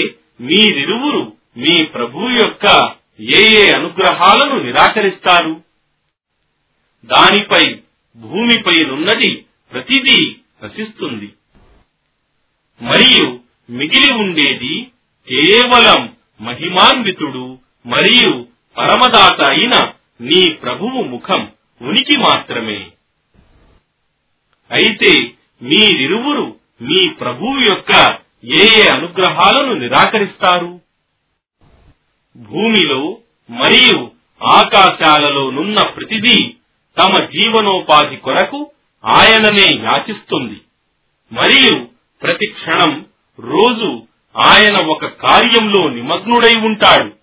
మీరిరువురు మీ ప్రభువు యొక్క ఏ ఏ అనుగ్రహాలను నిరాకరిస్తారు? దానిపై భూమిపై నున్నది ప్రతిదీ నశిస్తుంది మరియు మిగిలి ఉండేది కేవలం మహిమాన్వితుడు మరియు పరమదాత అయిన నీ ప్రభువు ముఖం ఉనికి మాత్రమే. అయితే మీరిరువురు మీ ప్రభువు యొక్క ఏ ఏ అనుగ్రహాలను నిరాకరిస్తారు? భూమిలో మరియు ఆకాశాలలో నున్న ప్రతిదీ తమ జీవనోపాధి కొరకు ఆయననే యాచిస్తుంది. మరియు ప్రతి క్షణం రోజు ఆయన ఒక కార్యంలో నిమగ్నుడై ఉంటాడు.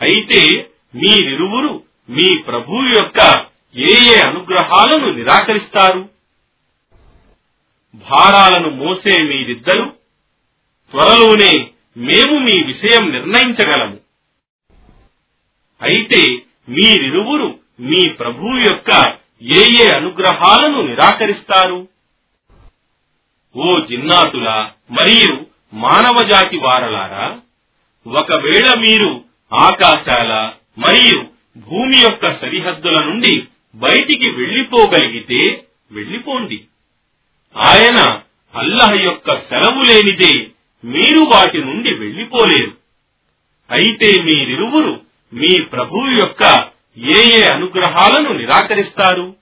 అయితే మీరిరువురు మీ ప్రభువు యొక్క ఏ ఏ అనుగ్రహాలను నిరాకరిస్తారు? భారాలను మోసే మీరిద్దరు త్వరలోనే మేము మీ విషయం నిర్ణయించగలము. అయితే మీరిరువురు మీ ప్రభువు యొక్క ఏ ఏ అనుగ్రహాలను నిరాకరిస్తారు? ఓ జిన్నాతుల మరియు మానవ జాతి వారలారా ఒకవేళ మీరు ఆకాశాల మరియు భూమి యొక్క సరిహద్దుల నుండి బయటికి వెళ్ళిపోగలిగితే వెళ్ళిపోండి ఆయన అల్లహ యొక్క సెలవు లేనిదే మీరు వాటి నుండి వెళ్ళిపోలేరు అయితే మీరిరువురు మీ ప్రభువు యొక్క ఏ ఏ అనుగ్రహాలను నిరాకరిస్తారు?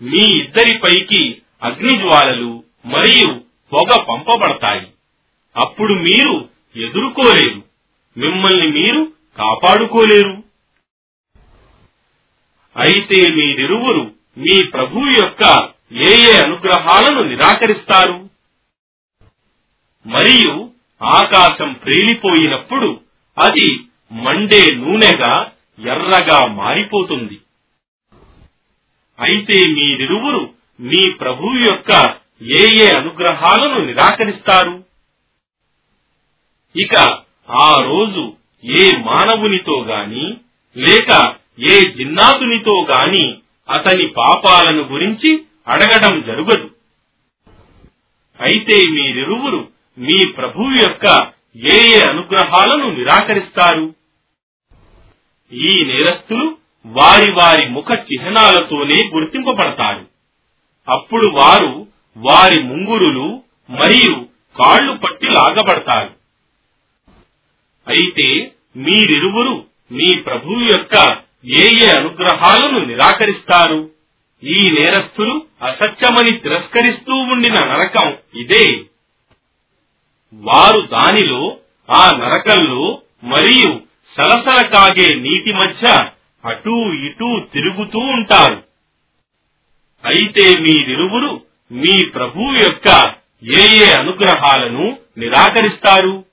మీ ఇద్దరిపైకి అగ్నిజ్వాలలు మరియు పొగ పంపబడతాయి. అప్పుడు మీరు ఎదుర్కోలేరు. మిమ్మల్ని మీరు కాపాడుకోలేరు. అయితే మీరిరువురు మీ ప్రభువు యొక్క ఏ ఏ అనుగ్రహాలను నిరాకరిస్తారు? మరియు ఆకాశం ప్రేలిపోయినప్పుడు అది మండే నూనెగా ఎర్రగా మారిపోతుంది. అయితే మీరిరువురు మీ ప్రభువు యొక్క ఏ ఏ అనుగ్రహాలను నిరాకరిస్తారు? ఇక ఆ రోజు ఏ మానవునితో గాని లేక ఏ జిన్నాతునితో గాని అతని పాపాలను గురించి అడగడం జరుగదు. అయితే మీరిరువురు మీ ప్రభువు యొక్క ఏ ఏ అనుగ్రహాలను నిరాకరిస్తారు? ఈ నేరస్తులు వారి వారి ముఖ చిహ్నాలతోనే గుర్తింపబడతారు. అప్పుడు వారు వారి ముంగురులు మరియు కాళ్ళు పట్టి లాగబడతారు. అయితే మీరిరువురు మీ ప్రభువు యొక్క ఏ ఏ అనుగ్రహాలను నిరాకరిస్తారు? ఈ నేరస్తులు అసత్యమని తిరస్కరిస్తూ ఉండిన నరకం ఇదే. వారు దానిలో ఆ నరకంలో మరియు సలసల కాగే నీటి మధ్య అటూ ఇటూ తిరుగుతూ ఉంటారు. అయితే మీరిరువురు మీ ప్రభువు యొక్క ఏ ఏ అనుగ్రహాలను నిరాకరిస్తారు?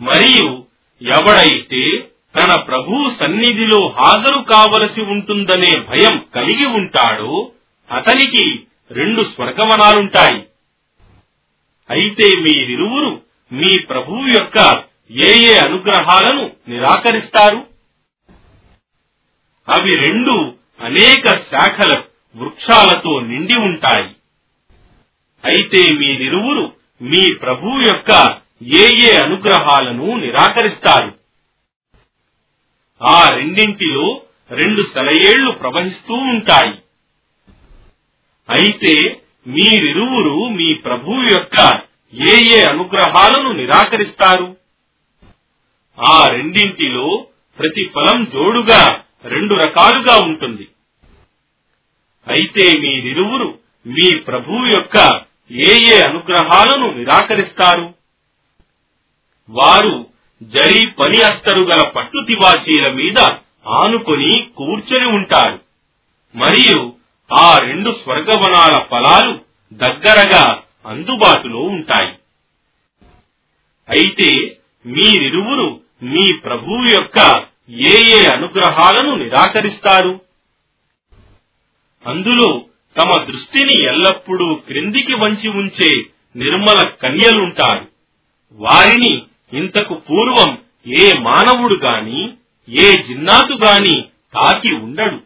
మరియు ఎవడైతే తన ప్రభు సన్నిధిలో హాజరు కావలసి ఉంటుందనే భయం కలిగి ఉంటాడో అతనికి రెండు స్వర్గవనాలుంటాయి. అయితే మీరిరువురు మీ ప్రభువు యొక్క ఏ ఏ అనుగ్రహాలను నిరాకరిస్తారు? అవి రెండు అనేక శాఖలకు వృక్షాలతో నిండి ఉంటాయి. అయితే మీరిరువురు మీ ప్రభువు యొక్క ఏ ఏ అనుగ్రహాలను నిరాకరిస్తారు? ఆ రెండింటిలో రెండు సెలయేళ్ళు ప్రవహిస్తూ ఉంటాయి. అయితే మీరిరువురు మీ ప్రభువు యొక్క ఏ ఏ అనుగ్రహాలను నిరాకరిస్తారు? ఆ రెండింటిలో ప్రతి ఫలం జోడుగా రెండు రకాలుగా ఉంటుంది. అయితే మీరిరువురు మీ ప్రభువు యొక్క ఏ ఏ అనుగ్రహాలను నిరాకరిస్తారు? వారు జరి పని అస్తరు గల పట్టు తివాచీల మీద ఆనుకొని కూర్చొని ఉంటారు. మరియు ఆ రెండు స్వర్గవనాల ఫలాలు దగ్గరగా అందుబాటులో ఉంటాయి. అయితే మీరిరువురు మీ ప్రభువు యొక్క ఏ ఏ అనుగ్రహాలను నిరాకరిస్తారు? అందులో తమ దృష్టిని ఎల్లప్పుడూ క్రిందికి వంచి ఉంచే నిర్మల కన్యలుంటారు. వారిని ఇంతకు పూర్వం ఏ మానవుడు గాని ఏ జిన్నాతు గాని తాకి ఉండడు.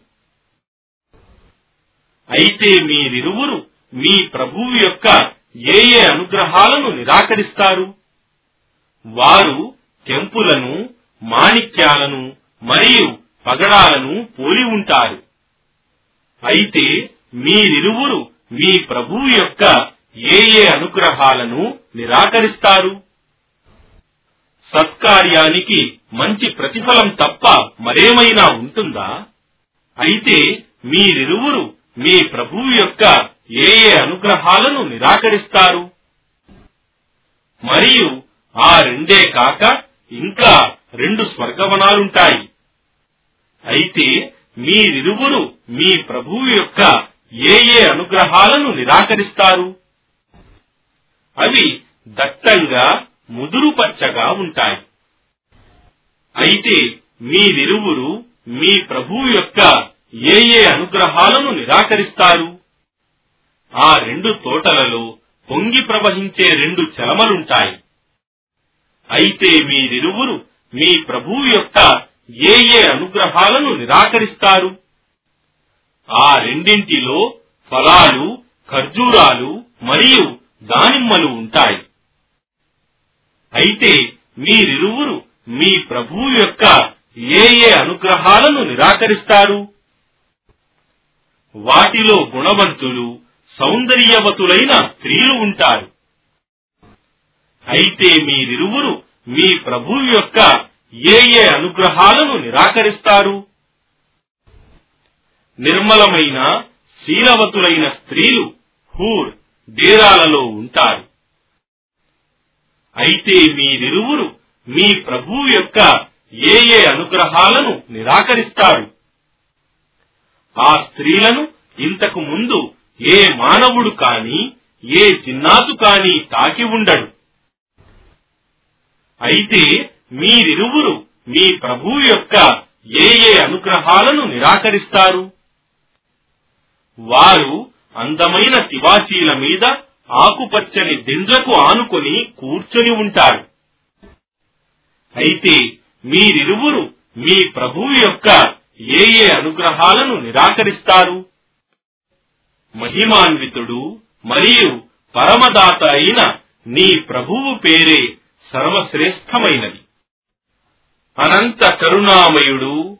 అయితే మీరిరువురు మీ ప్రభువు యొక్క ఏ ఏ అనుగ్రహాలను నిరాకరిస్తారు? వారు కెంపులను మాణిక్యాలను మరియు పగడాలను పోలి ఉంటారు. అయితే మీరిరువురు మీ ప్రభువు యొక్క ఏ ఏ అనుగ్రహాలను నిరాకరిస్తారు? సత్కార్యానికి మంచి ప్రతిఫలం తప్ప మరేమైనా ఉంటుందా? అయితే మీరిరువురు మీ ప్రభువు యొక్క ఏ ఏ అనుగ్రహాలను నిరాకరిస్తారు? మరియు ఆ రెండే కాక ఇంకా రెండు స్వర్గవనాలుంటాయి. అయితే మీరిరువురు మీ ప్రభువు యొక్క ఏ ఏ అనుగ్రహాలను నిరాకరిస్తారు? అవి దట్టంగా ముదురు పచ్చగా ఉంటాయి. అయితే మీరిరువురు మీ ప్రభువు యొక్క ఏ ఏ అనుగ్రహాలను నిరాకరిస్తారు? ఆ రెండు తోటలలో పొంగి ప్రవహించే రెండు చలమలుంటాయి. అయితే మీరిరువురు మీ ప్రభువు యొక్క ఏ ఏ అనుగ్రహాలను నిరాకరిస్తారు? ఆ రెండింటిలో ఫలాలు ఖర్జూరాలు మరియు దానిమ్మలు ఉంటాయి. అయితే మీరిరువురు మీ ప్రభువు యొక్క ఏ ఏ అనుగ్రహాలను నిరాకరిస్తారు? వాటిలో గుణవంతులు సౌందర్యవతులైన స్త్రీలు ఉంటారు. అయితే మీరిరువురు మీ ప్రభువు యొక్క ఏ ఏ అనుగ్రహాలను నిరాకరిస్తారు? నిర్మలమైన శీలవతులైన స్త్రీలు హూర్ డేరాలలో ఉంటారు. అయితే మీరిరువురు మీ ప్రభువు యొక్క ఏ ఏ అనుగ్రహాలను నిరాకరిస్తారు? ఆ స్త్రీలను ఇంతకు ముందు ఏ మానవుడు కాని ఏ చిన్నాతు కాని తాకి ఉండడు. అయితే మీరిరువురు మీ ప్రభువు యొక్క ఏ ఏ అనుగ్రహాలను నిరాకరిస్తారు? వారు అందమైన తివాచీల మీద ఆకుపచ్చని దిండ్లకు ఆనుకొని కూర్చొని ఉంటారు. అయితే మీరిరువురు మీ ప్రభువు యొక్క ఏ ఏ అనుగ్రహాలను నిరాకరిస్తారు? మహిమాన్వితుడు మరియు పరమదాత అయిన నీ ప్రభువు పేరే సర్వశ్రేష్టమైనది. అనంత కరుణామయుడు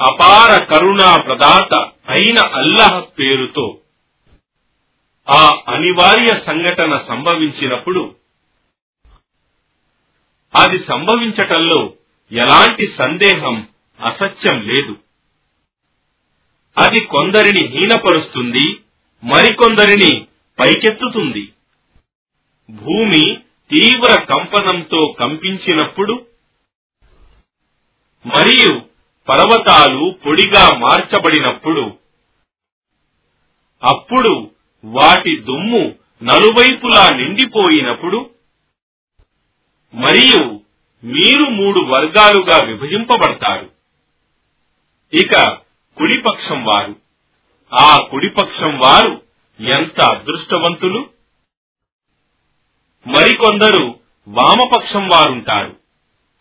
అపార కరుణా ప్రదాత అయిన అల్లహ్ పేరుతో ఆ అనివార్య సంఘటన సంభవించినప్పుడు అది సంభవించటంలో ఎలాంటి సందేహం అసత్యం లేదు. అది కొందరిని హీనపరుస్తుంది మరికొందరిని పైకెత్తుతుంది. భూమి తీవ్ర కంపనంతో కంపించినప్పుడు మరియు పర్వతాలు పొడిగా మార్చబడినప్పుడు అప్పుడు వాటి దుమ్ము నలువైపులా నిండిపోయినప్పుడు మరియు మీరు మూడు వర్గాలుగా విభజింపబడతారు. ఇక కుడిపక్షం వారు. ఆ కుడిపక్షం వారు ఎంత అదృష్టవంతులు? మరికొందరు వామపక్షం వారుంటారు.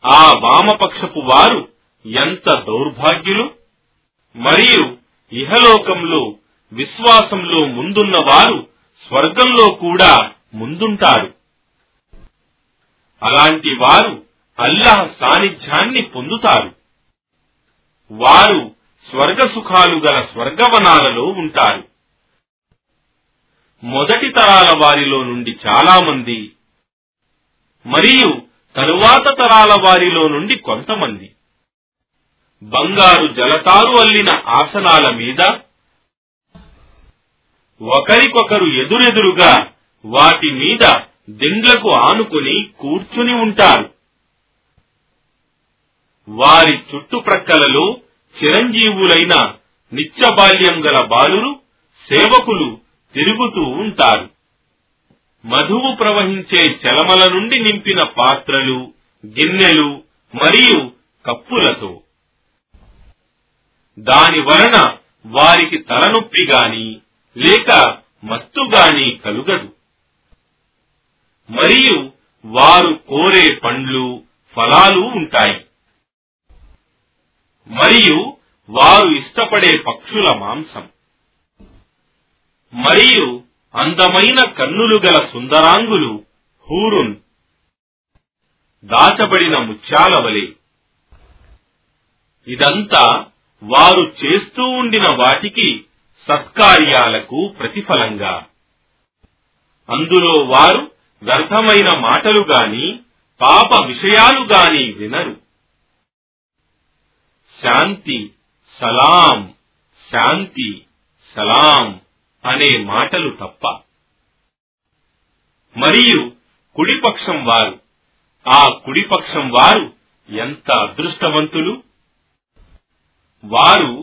ఆ వామపక్షపు వారు ఎంత దౌర్భాగ్యులు మరియు ఇహలోకంలో విశ్వాసంలో ముందున్న వారు స్వర్గంలో కూడా ముందుంటారు. అలాంటి వారు అల్లాహ్ సాన్నిధ్యాన్ని పొందుతారు. వారు స్వర్గ సుఖాలు గల స్వర్గవనాలలో ఉంటారు. మొదటి తరాల వారిలో నుండి చాలా మంది మరియు తరువాత తరాల వారిలో నుండి కొంతమంది. బంగారు జలతారు అల్లిన ఆసనాల మీద ఒకరికొకరు ఎదురెదురుగా వాటి మీద దిండ్లకు ఆనుకుని కూర్చుని ఉంటారు. వారి చుట్టుప్రక్కలలో చిరంజీవులైన నిత్యబాల్యం గల బాలురు సేవకులు తిరుగుతూ ఉంటారు. మధువు ప్రవహించే చలమల నుండి నింపిన పాత్రలు గిన్నెలు మరియు కప్పులతో. దాని వలన వారికి తలనొప్పి గాని లేక మత్తు గాని కలుగదు. మరియు వారు కోరే పండ్లు ఫలాలు ఉంటాయి. మరియు వారు ఇష్టపడే పక్షుల మాంసం. మరియు అందమైన కన్నులు గల సుందరాంగులు హూరున్ దాచబడిన ముత్యాల వలె. ఇదంతా వారు చేస్తూ ఉండిన వాటికి సత్కార్యాలకు ప్రతిఫలంగా. అందులో వారు వ్యర్థమైన మాటలు గాని పాప విషయాలు గాని వినరు. శాంతి సలాం శాంతి సలాం అనే మాటలు తప్ప. మరియు కుడిపక్షం వారు ఆ కుడిపక్షం వారు ఎంత అదృష్టవంతులు? వారు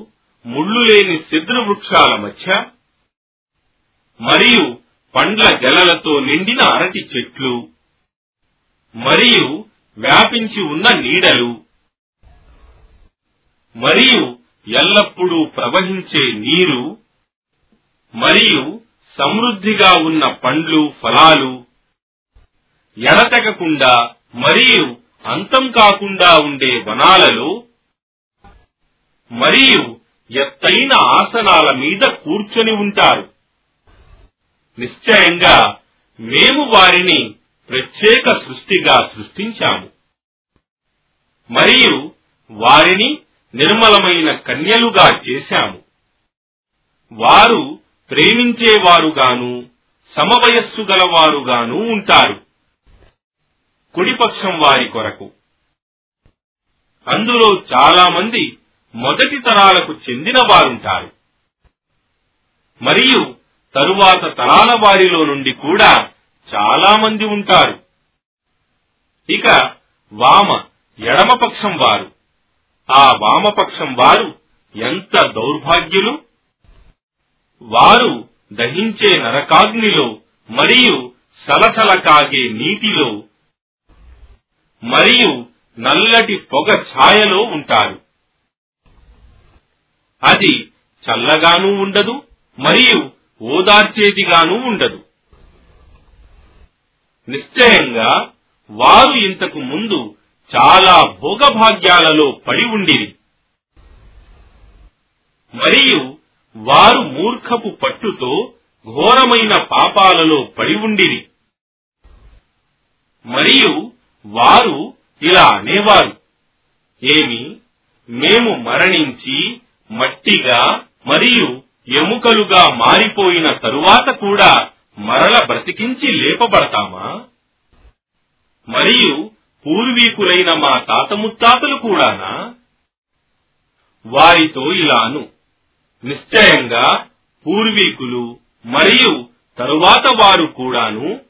ముళ్ళు లేని సిద్ర వృక్షాల మధ్య మరియు పండ్ల గెలలతో నిండిన అరటి చెట్లు మరియు వ్యాపించి ఉన్న నీడలు మరియు ఎల్లప్పుడూ ప్రవహించే నీరు మరియు సమృద్ధిగా ఉన్న పండ్లు ఫలాలు ఎడతెగకుండా మరియు అంతం కాకుండా ఉండే వనాలలో మరియు ఎత్తైన ఆసనాల మీద కూర్చొని ఉంటారు. నిశ్చయంగా మేము వారిని ప్రత్యేక సృష్టిగా సృష్టించాము. మరియు వారిని నిర్మలమైన కన్యలుగా చేశాము. వారు ప్రేమించేవారుగాను సమవయస్సు గలవారుగాను ఉంటారు. కుడిపక్షం వారి కొరకు. అందులో చాలా మంది మొదటి తరాలకు చెందిన వారుంటారు. మరియు తరువాత తరాల వారిలో నుండి కూడా చాలా మంది ఉంటారు. ఇక వామ ఎడమపక్షం వారు. ఆ వామపక్షం వారు ఎంత దౌర్భాగ్యులు? వారు దహించే నరకాగ్నిలో మరియు సలసల కాగే నీటిలో మరియు నల్లటి పొగ ఛాయలో ఉంటారు. అది చల్లగానూ ఉండదు మరియు ఓదార్చేదిగానూ ఉండదు. నిశ్చయంగా వారు ఇంతకు ముందు చాలా భోగభాగ్యాలలో పడి ఉండిరి. మరియు వారు మూర్ఖపు పట్టుతో ఘోరమైన పాపాలలో పడి ఉండిరి. మరియు వారు ఇలా అనేవారు ఏమి మేము మరణించి మట్టిగా మరియు ఎముకలుగా మారిపోయిన తరువాత కూడా మరల బ్రతికించి లేపబడతామా? మరియు పూర్వీకులైన మా తాత ముత్తాతలు కూడానా? వారితో ఇలాను. నిశ్చయంగా పూర్వీకులు మరియు తరువాత వారు కూడాను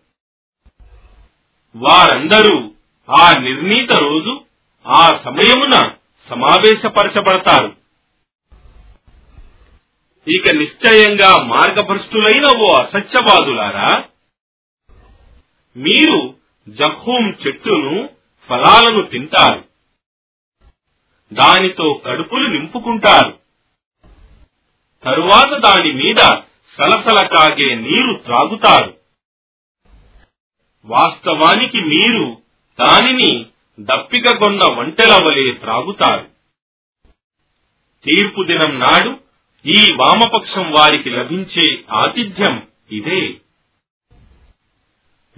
వారందరూ ఆ నిర్ణీత రోజు ఆ సమయమున సమావేశపరచబడతారు. ఇక నిశ్చయంగా మార్గభ్రష్టులైన ఓ అసత్యవాదులారా మీరు జఖూం చెట్టును ఫలాలను తింటారు. దానితో కడుపులు నింపుకుంటారు. తరువాత దాని మీద సలసల కాగే నీరు త్రాగుతారు. వాస్తవానికి మీరు దానిని దప్పికగొన్న వంటెల వలె త్రాగుతారు. తీర్పు దినం నాడు ఈ వామపక్షం వారికి లభించే ఆతిథ్యం ఇదే.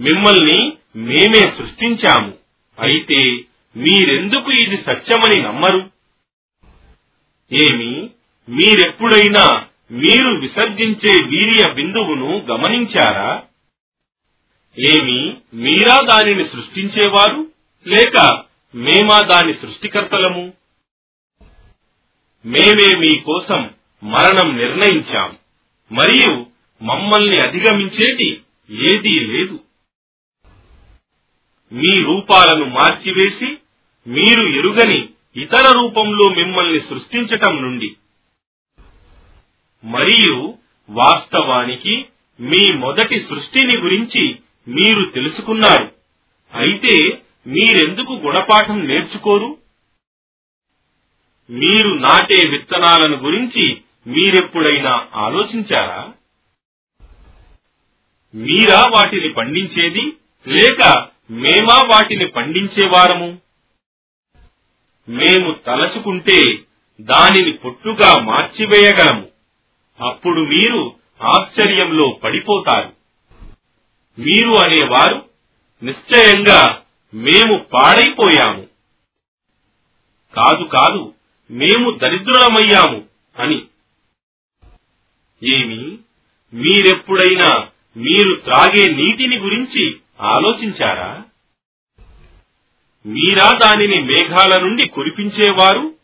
మిమ్మల్ని మేమే సృష్టించాము. అయితే మీరెందుకు ఇది సత్యమని నమ్మరు? ఏమి మీరెప్పుడైనా మీరు విసర్జించే వీర్య బిందువును గమనించారా? ఏమి మీరా దానిని సృష్టించేవారు? లేక మేమా దాని సృష్టికర్తలము? మేమే మీకోసం మరణం నిర్ణయించాం. మరియు మమ్మల్ని అధిగమించేది ఏదీ లేదు. మీ రూపాలను మార్చివేసి మీరు ఎరుగని ఇతర రూపంలో మిమ్మల్ని సృష్టించటం నుండి. మరియు వాస్తవానికి మీ మొదటి సృష్టిని గురించి మీరు తెలుసుకున్నారు. అయితే మీరెందుకు గుణపాఠం నేర్చుకోరు? మీరు నాటే విత్తనాలను గురించి మీరెప్పుడైనా ఆలోచించారా? మీరా వాటిని పండించేది లేక మేమా వాటిని పండించేవారము మేము తలచుకుంటే దానిని పొట్టుగా మార్చివేయగలము. అప్పుడు మీరు ఆశ్చర్యంలో పడిపోతారు. మీరు అనేవారు నిశ్చయంగా మేము పాడైపోయాము. కాదు కాదు మేము దరిద్రులమయ్యాము అని ఏమి? మీరెప్పుడైనా మీరు త్రాగే నీటిని గురించి ఆలోచించారా? మీరా దానిని మేఘాల నుండి కురిపించేవారు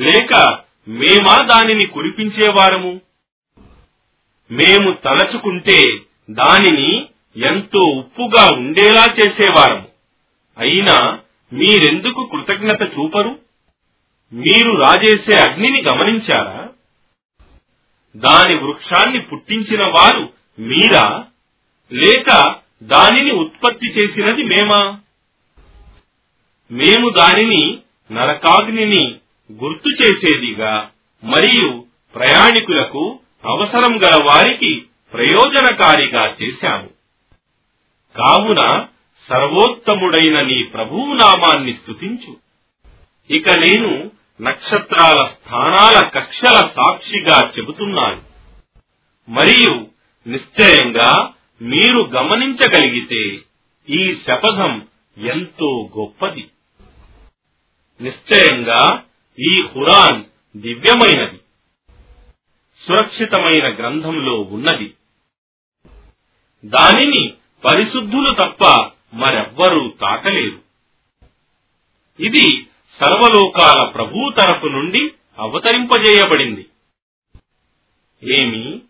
లేక మేమా దానిని కురిపించేవారము? మేము తలచుకుంటే దానిని ఎంతో ఉప్పుగా ఉండేలా చేసేవారము. అయినా మీరెందుకు కృతజ్ఞత చూపరు? మీరు రాజేసే అగ్నిని గమనించారా? దాని వృక్షాన్ని పుట్టించిన వారు మీరా? లేక దానిని ఉత్పత్తి చేసినది మేమా? మేము దానిని నరకాగ్నిని గుర్తు చేసేదిగా మరియు ప్రయాణికులకు అవసరం గల వారికి ప్రయోజనకారిగా చేశాము. కావున సర్వోత్తముడైన నీ ప్రభువు నామాన్ని స్థుతించు ఇక నేను నక్షత్రాల స్థానాల కక్షల సాక్షిగా చెబుతున్నాను. మరియు నిశ్చయంగా మీరు గమనించగలిగితే ఈ శపథం ఎంతో గొప్పది. నిశ్చయంగా ఈ హురాన్ దివ్యమైనది. సురక్షితమైన గ్రంథంలో ఉన్నది. దానిని పరిశుద్ధులు తప్ప మరెవ్వరూ తాకలేరు. ఇది సర్వలోకాల ప్రభు తరపు నుండి అవతరింపజేయబడింది. ఏమి?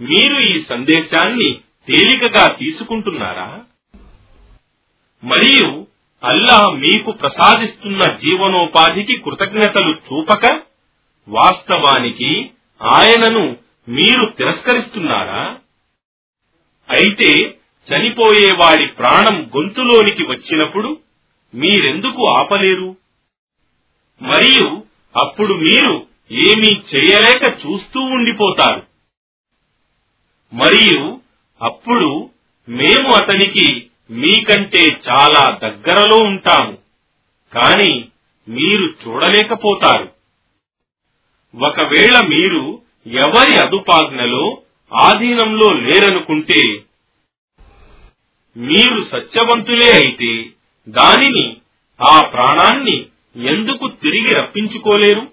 మీరు ఈ సందేశాన్ని తేలికగా తీసుకుంటున్నారా? మరియు అల్లాహ్ మీకు ప్రసాదిస్తున్న జీవనోపాధికి కృతజ్ఞతలు చూపక వాస్తవానికి ఆయనను మీరు తిరస్కరిస్తున్నారా? అయితే చనిపోయేవాడి ప్రాణం గొంతులోనికి వచ్చినప్పుడు మీరెందుకు ఆపలేరు? మరియు అప్పుడు మీరు ఏమీ చేయలేక చూస్తూ ఉండిపోతారు. మరియు అప్పుడు మేము అతనికి మీకంటే చాలా దగ్గరలో ఉంటాము కాని మీరు చూడలేకపోతారు. ఒకవేళ మీరు ఎవరి అదుపాజ్ఞలో ఆధీనంలో లేరనుకుంటే మీరు సత్యవంతులే అయితే దానిని ఆ ప్రాణాన్ని ఎందుకు తిరిగి రప్పించుకోలేరు?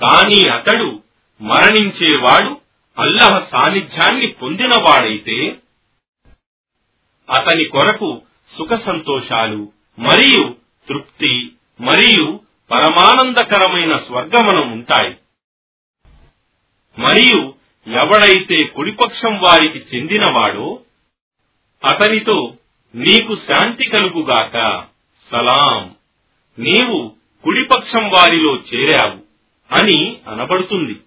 కాని అతడు మరణించేవాడు అల్లహ సాన్నిధ్యాన్ని పొందినవాడైతే అతని కొరకు సుఖ సంతోషాలు మరియు తృప్తి మరియు పరమానందకరమైన స్వర్గమనం ఉంటాయి. మరియు ఎవడైతే కుడిపక్షం వారికి చెందినవాడో అతనితో నీకు శాంతి కలుగుగాక. సలాం. నీవు కుడిపక్షం వారిలో చేరావు అని అనబడుతుంది.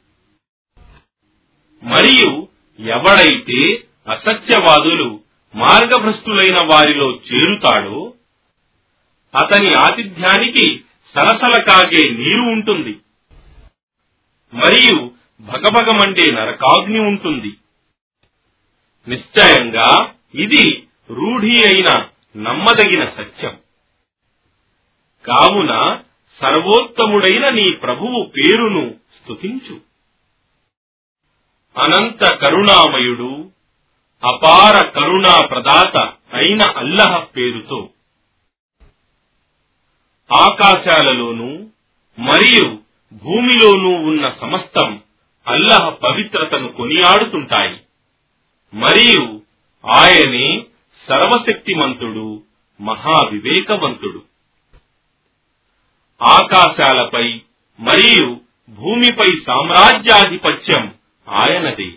మరియు ఎవడైతే అసత్యవాదులు మార్గభ్రష్టులైన వారిలో చేరుతాడో అతని ఆతిథ్యానికి సలసల కాగే నీరు ఉంటుంది. మరియు భగభగమంటే నరకాగ్ని ఉంటుంది. నిశ్చయంగా ఇది రూఢి అయిన నమ్మదగిన సత్యం. కావున సర్వోత్తముడైన నీ ప్రభువు పేరును స్తుతించు. అనంత కరుణామయుడు అపార కరుణా ప్రదాత అయిన అల్లహ పేరుతో. ఆకాశాలలోనూ మరియు భూమిలోనూ ఉన్న సమస్తం అల్లహ పవిత్రతను కొనియాడుతుంటాయి. మరియు ఆయనే సర్వశక్తిమంతుడు మహావివేకవంతుడు. ఆకాశాలపై మరియు భూమిపై సామ్రాజ్యాధిపత్యం ఆయనదే.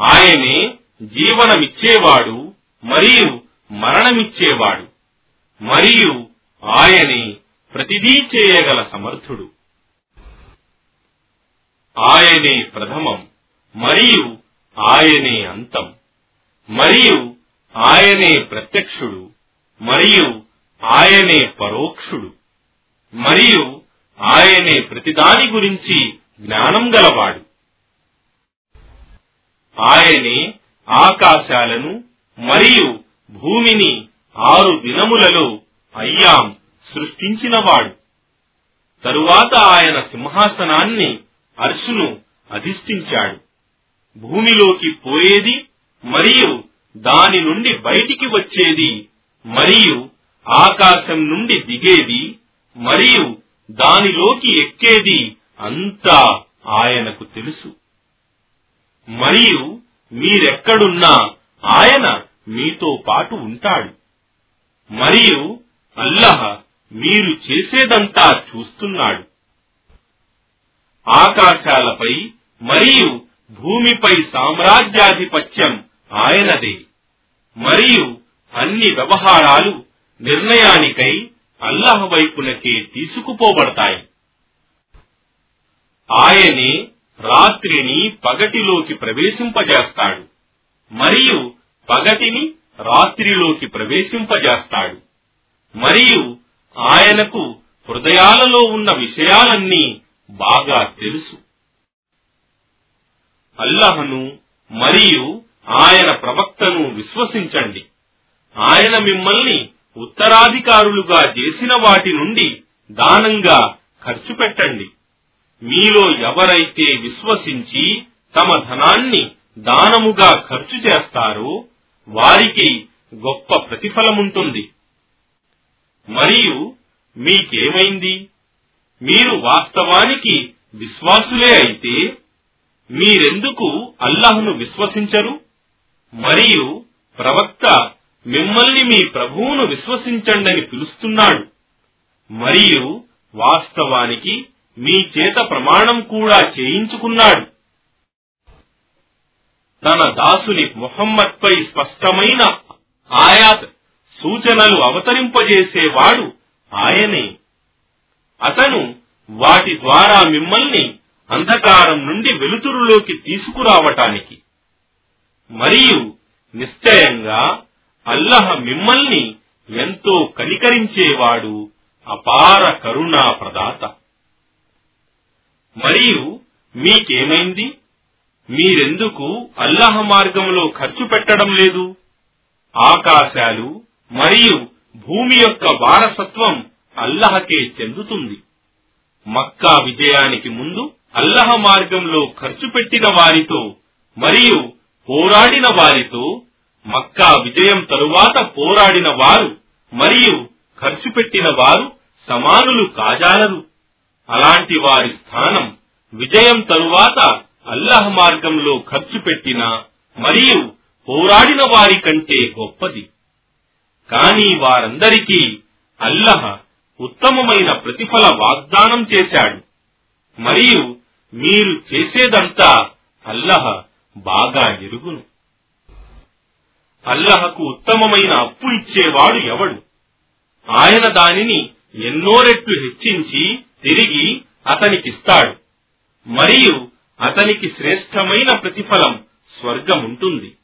ఆయనే జీవనమిచ్చేవాడు మరియు మరణమిచ్చేవాడు మరియు ఆయనే ప్రతిదీ చేయగల సమర్థుడు. ఆయనే ప్రథమం మరియు ఆయనే అంతం మరియు ఆయనే ప్రత్యక్షుడు మరియు ఆయనే పరోక్షుడు. మరియు ఆయనే ప్రతిదాని గురించి జ్ఞానం గలవాడు. ఆయనే ఆకాశాలను మరియు భూమిని ఆరు దినములలో అయ్యాం సృష్టించినవాడు. తరువాత ఆయన సింహాసనాన్ని అర్షును అధిష్ఠించాడు. భూమిలోకి పోయేది మరియు దాని నుండి బయటికి వచ్చేది మరియు ఆకాశం నుండి దిగేది మరియు దానిలోకి ఎక్కేది అంతా ఆయనకు తెలుసు. మరియు మీరెక్కడున్నా ఆయన మీతో పాటు ఉంటాడు. మరియు అల్లహ మీరు చేసేదంతా చూస్తున్నాడు. ఆకాశాలపై మరియు భూమిపై సామ్రాజ్యాధిపత్యం ఆయనదే. మరియు అన్ని వ్యవహారాలు నిర్ణయానికై అల్లాహ్ వైపునకే తీసుకుపోబడతాయి. ఆయనే రాత్రిని పగటిలోకి ప్రవేశింపజేస్తాడు. మరియు పగటిని రాత్రిలోకి ప్రవేశింపజేస్తాడు. మరియు ఆయనకు హృదయాలలో ఉన్న విషయాలన్నీ బాగా తెలుసు. అల్లహను మరియు ఆయన ప్రవక్తను విశ్వసించండి. ఆయన మిమ్మల్ని ఉత్తరాధికారులుగా చేసిన వాటి నుండి దానంగా ఖర్చు పెట్టండి. మీలో ఎవరైతే విశ్వసించి తమ ధనాన్ని దానముగా ఖర్చు చేస్తారో వారికి గొప్ప ప్రతిఫలముంటుంది. మరియు మీకేమైంది? మీరు వాస్తవానికి విశ్వాసులే అయితే మీరెందుకు అల్లాహ్ను విశ్వసించరు? మరియు ప్రవక్త మిమ్మల్ని మీ ప్రభువును విశ్వసించండని పిలుస్తున్నాడు. మరియు వాస్తవానికి మీ చేత ప్రమాణం కూడా చేయించుకున్నాడు. తన దాసుని ముహమ్మద్పై స్పష్టమైన ఆయాత్ సూచనలు అవతరింపజేసేవాడు ఆయనే. అతను వాటి ద్వారా మిమ్మల్ని అంధకారం నుండి వెలుతురులోకి తీసుకురావటానికి. మరియు నిశ్చయంగా అల్లహ మిమ్మల్ని ఎంతో కనికరించేవాడు అపార కరుణా ప్రదాత మరియు మీకేమైంది? మీరెందుకు అల్లహ మార్గంలో ఖర్చు పెట్టడం లేదు? ఆకాశాలు మరియు భూమి యొక్క వారసత్వం అల్లహకే చెందుతుంది. మక్కా విజయానికి ముందు అల్లహ మార్గంలో ఖర్చు పెట్టిన వారితో మరియు పోరాడిన వారితో మక్కా విజయం తరువాత పోరాడిన వారు మరియు ఖర్చు పెట్టిన వారు సమానులు కాజాలరు. అలాంటి వారి స్థానం విజయం తరువాత అల్లహ మార్గంలో ఖర్చు పెట్టిన మరియు పోరాడిన వారి కంటే గొప్పది. కాని వారందరికీ అల్లహ ఉత్తమమైన ప్రతిఫల వాగ్దానం చేశాడు. మరియు మీరు చేసేదంతా అల్లహ బాగా ఎరుగును. అల్లహకు ఉత్తమమైన అప్పు ఇచ్చేవాడు ఎవడు? ఆయన దానిని ఎన్నో రెట్లు హెచ్చించి తిరిగి అతనికిస్తాడు. మరియు అతనికి శ్రేష్టమైన ప్రతిఫలం స్వర్గముంటుంది.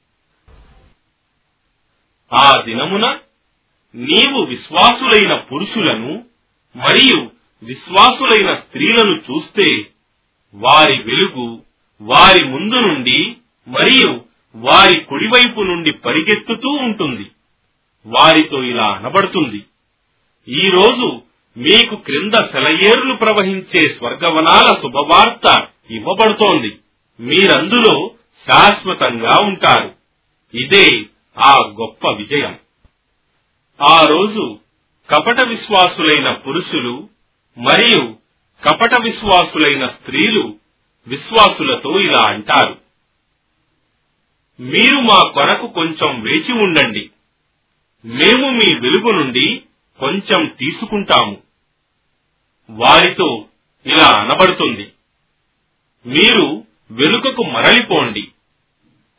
ఆ దినమున నీవు విశ్వాసులైన పురుషులను మరియు విశ్వాసులైన స్త్రీలను చూస్తే వారి వెలుగు వారి ముందు నుండి మరియు వారి కుడివైపు నుండి పరిగెత్తుతూ ఉంటుంది. వారితో ఇలా అనబడుతుంది. ఈరోజు మీకు క్రింద సెలయేర్లు ప్రవహించే స్వర్గవనాల శుభవార్త ఇవ్వబడుతోంది. మీరందులో శాశ్వతంగా ఉంటారు. ఇదే ఆ గొప్ప విజయం. ఆ రోజు కపట విశ్వాసులైన పురుషులు మరియు కపట విశ్వాసులైన స్త్రీలు విశ్వాసులతో ఇలా అంటారు. మీరు మా కొరకు కొంచెం వేచి ఉండండి. మేము మీ వెలుగు నుండి కొంచెం తీసుకుంటాము. వారితో ఇలా అనబడుతుంది. మీరు వెలుకకు మరలిపోండి.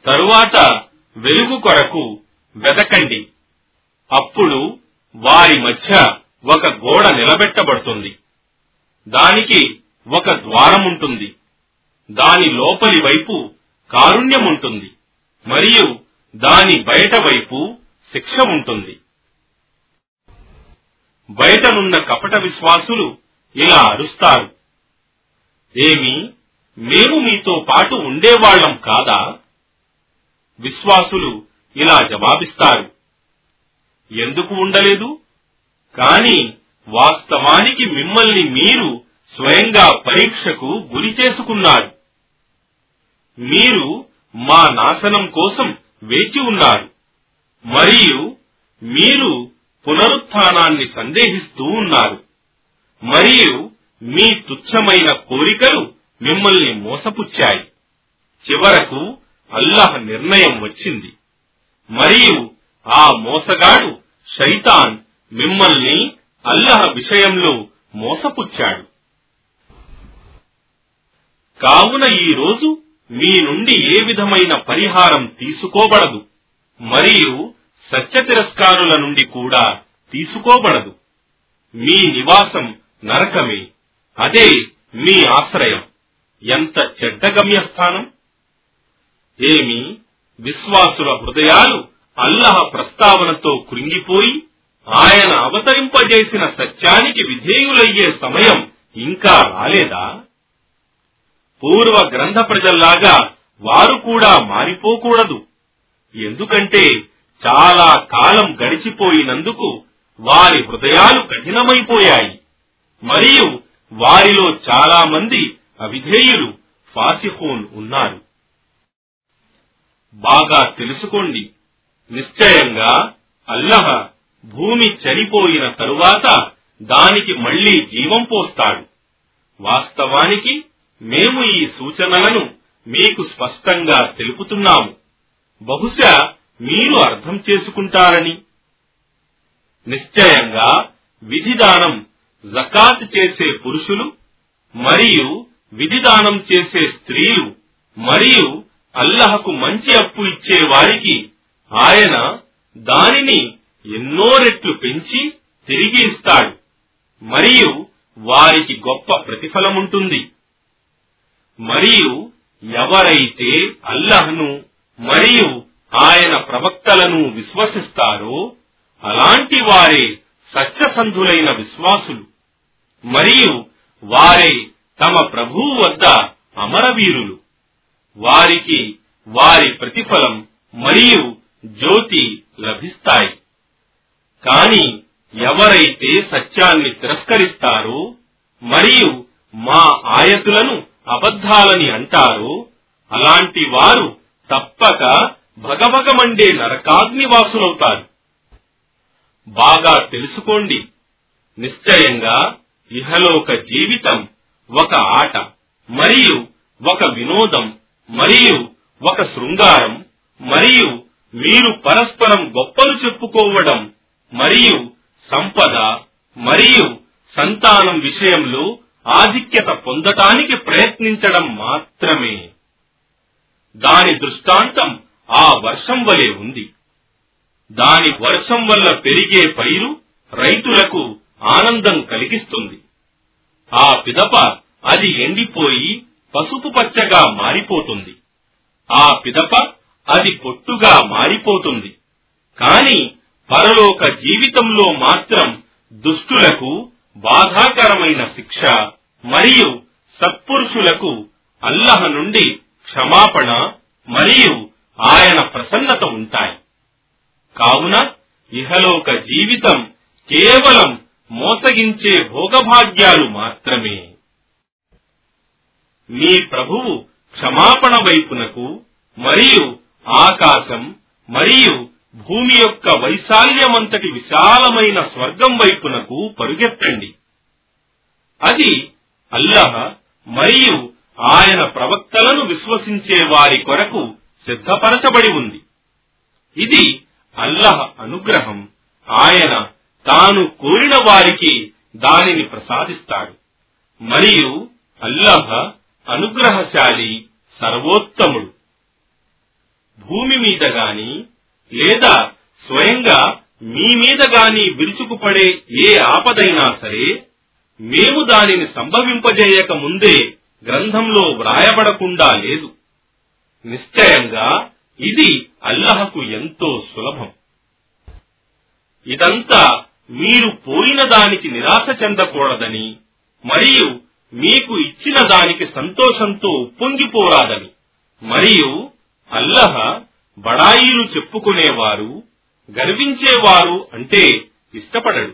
తరువాత వెలుగు కొరకు వెతకండి. అప్పుడు వారి మధ్య ఒక గోడ నిలబెట్టబడుతుంది. దానికి ఒక ద్వారముంటుంది దాని లోపలి వైపు కారుణ్యముంటుంది మరియు దాని బయట వైపు శిక్ష ఉంటుంది. బయటనున్న కపట విశ్వాసులు ఇలా అరుస్తారు. ఏమి మేము మీతో పాటు ఉండేవాళ్ళం కాదా? విశ్వాసులు ఇలా జవాబిస్తారు. ఎందుకు ఉండలేదు? కాని వాస్తవానికి మిమ్మల్ని మీరు స్వయంగా పరీక్షకు గురి చేసుకున్నారు. మీరు మా నాశనం కోసం వేచి ఉన్నారు. మరియు మీరు పునరుత్నాన్ని సందేహిస్తూ ఉన్నారు. మరియు మీ తుచ్చమైన కోరికలు మిమ్మల్ని మోసపుచ్చాయి. చివరకు అల్లాహ్ నిర్ణయం వచ్చింది. మరియు ఆ మోసగాడు శైతాన్ మిమ్మల్ని అల్లహ విషయంలో మోసపుచ్చాడు. కావున ఈ రోజు మీ నుండి ఏ విధమైన పరిహారం తీసుకోబడదు. మరియు సత్య తిరస్కారుల నుండి కూడా తీసుకోబడదు. మీ నివాసం నరకమే. అదే మీ ఆశ్రయం. ఎంత చెడ్డ గమ్యస్థానం? ఏమి విశ్వాసుల హృదయాలు అల్లహ ప్రస్తావనతో కృంగిపోయి ఆయన అవతరింపజేసిన సత్యానికి విధేయులయ్యే సమయం ఇంకా రాలేదా? పూర్వ గ్రంథ ప్రజల్లాగా వారు కూడా మారిపోకూడదు. ఎందుకంటే చాలా కాలం గడిచిపోయినందుకు వారి హృదయాలు కఠినమైపోయాయి. మరియు వారిలో చాలా మంది అవిధేయులు ఫాసిహూన్ ఉన్నారు. బాగా తెలుసుకోండి. నిశ్చయంగా అల్లహ భూమి చనిపోయిన తరువాత దానికి మళ్ళీ జీవం పోస్తాడు. వాస్తవానికి మేము ఈ సూచనలను మీకు స్పష్టంగా తెలుపుతున్నాము. బహుశా మీరు అర్థం చేసుకుంటారని. నిశ్చయంగా విధిదానం జకాత్ చేసే పురుషులు మరియు విధిదానం చేసే స్త్రీలు మరియు అల్లహకు మంచి అప్పు ఇచ్చే వారికి ఆయన దానిని ఎన్నో రెట్లు పెంచి తిరిగి ఇస్తాడు. మరియు వారికి గొప్ప ప్రతిఫలముంటుంది. మరియు ఎవరైతే అల్లహను మరియు ఆయన ప్రవక్తలను విశ్వసిస్తారో అలాంటి వారే సత్యసంధులైన విశ్వాసులు. మరియు వారే తమ ప్రభువు వద్ద అమరవీరులు. వారికి వారి ప్రతిఫలం మరియు జ్యోతి లభిస్తాయి. కాని ఎవరైతే సత్యాన్ని తిరస్కరిస్తారో మరియు మా ఆయతులను అబద్ధాలని అంటారో అలాంటి వారు తప్పక భగభగమండే నరకాగ్నివాసులవుతారు. బాగా తెలుసుకోండి. నిశ్చయంగా ఇహలోక జీవితం ఒక ఆట మరియు ఒక వినోదం మరియు ఒక శృంగారం మరియు మీరు పరస్పరం గొప్పలు చెప్పుకోవడం మరియు సంపద మరియు సంతానం విషయంలో ఆధిక్యత పొందటానికి ప్రయత్నించడం మాత్రమే. దాని దృష్టాంతం ఆ వర్షం వలె ఉంది. దాని వర్షం వల్ల పెరిగే పైరు రైతులకు ఆనందం కలిగిస్తుంది. ఆ పిదప అది ఎండిపోయి పసుపు పచ్చగా మారిపోతుంది. ఆ పిదప అది పొట్టుగా మారిపోతుంది. కాని పరలోక జీవితంలో మాత్రం దుష్టులకు బాధాకరమైన శిక్ష మరియు సత్పురుషులకు అల్లహ నుండి క్షమాపణ మరియు ఆయన ప్రసన్నత ఉంటాయి. కావున ఇహలోక జీవితం కేవలం మోసగించే భోగభాగ్యాలు మాత్రమే. మీ ప్రభువు క్షమాపణ వైపునకు మరియు ఆకాశం మరియు భూమి యొక్క వైశాల్యమంతటి విశాలమైన స్వర్గం వైపునకు పరుగెత్తండి. అది అల్లహ మరియు ఆయన ప్రవక్తలను విశ్వసించే వారి కొరకు సిద్ధపరచబడి ఉంది. ఇది అల్లహ అనుగ్రహం. ఆయన తాను కోరిన వారికి దానిని ప్రసాదిస్తాడు. మరియు అల్లహ అనుగ్రహశాలి సర్వోత్తముడు. భూమి మీద గాని లేదా స్వయంగా మీ మీద గాని విరుచుకుపడే ఏ ఆపదైనా సరే మేము దానిని సంభవింపజేయక ముందే గ్రంథంలో వ్రాయబడకుండా లేదు. నిశ్చయంగా ఇది అల్లహకు ఎంతో సులభం. ఇదంతా మీరు పోయిన దానికి నిరాశ చెందకూడదని మరియు మీకు ఇచ్చిన దానికి సంతోషంతో ఉప్పొంగిపోరాదని మరియు అల్లహ బడాయిలు చెప్పుకునేవారు గర్వించేవారు అంటే ఇష్టపడడు.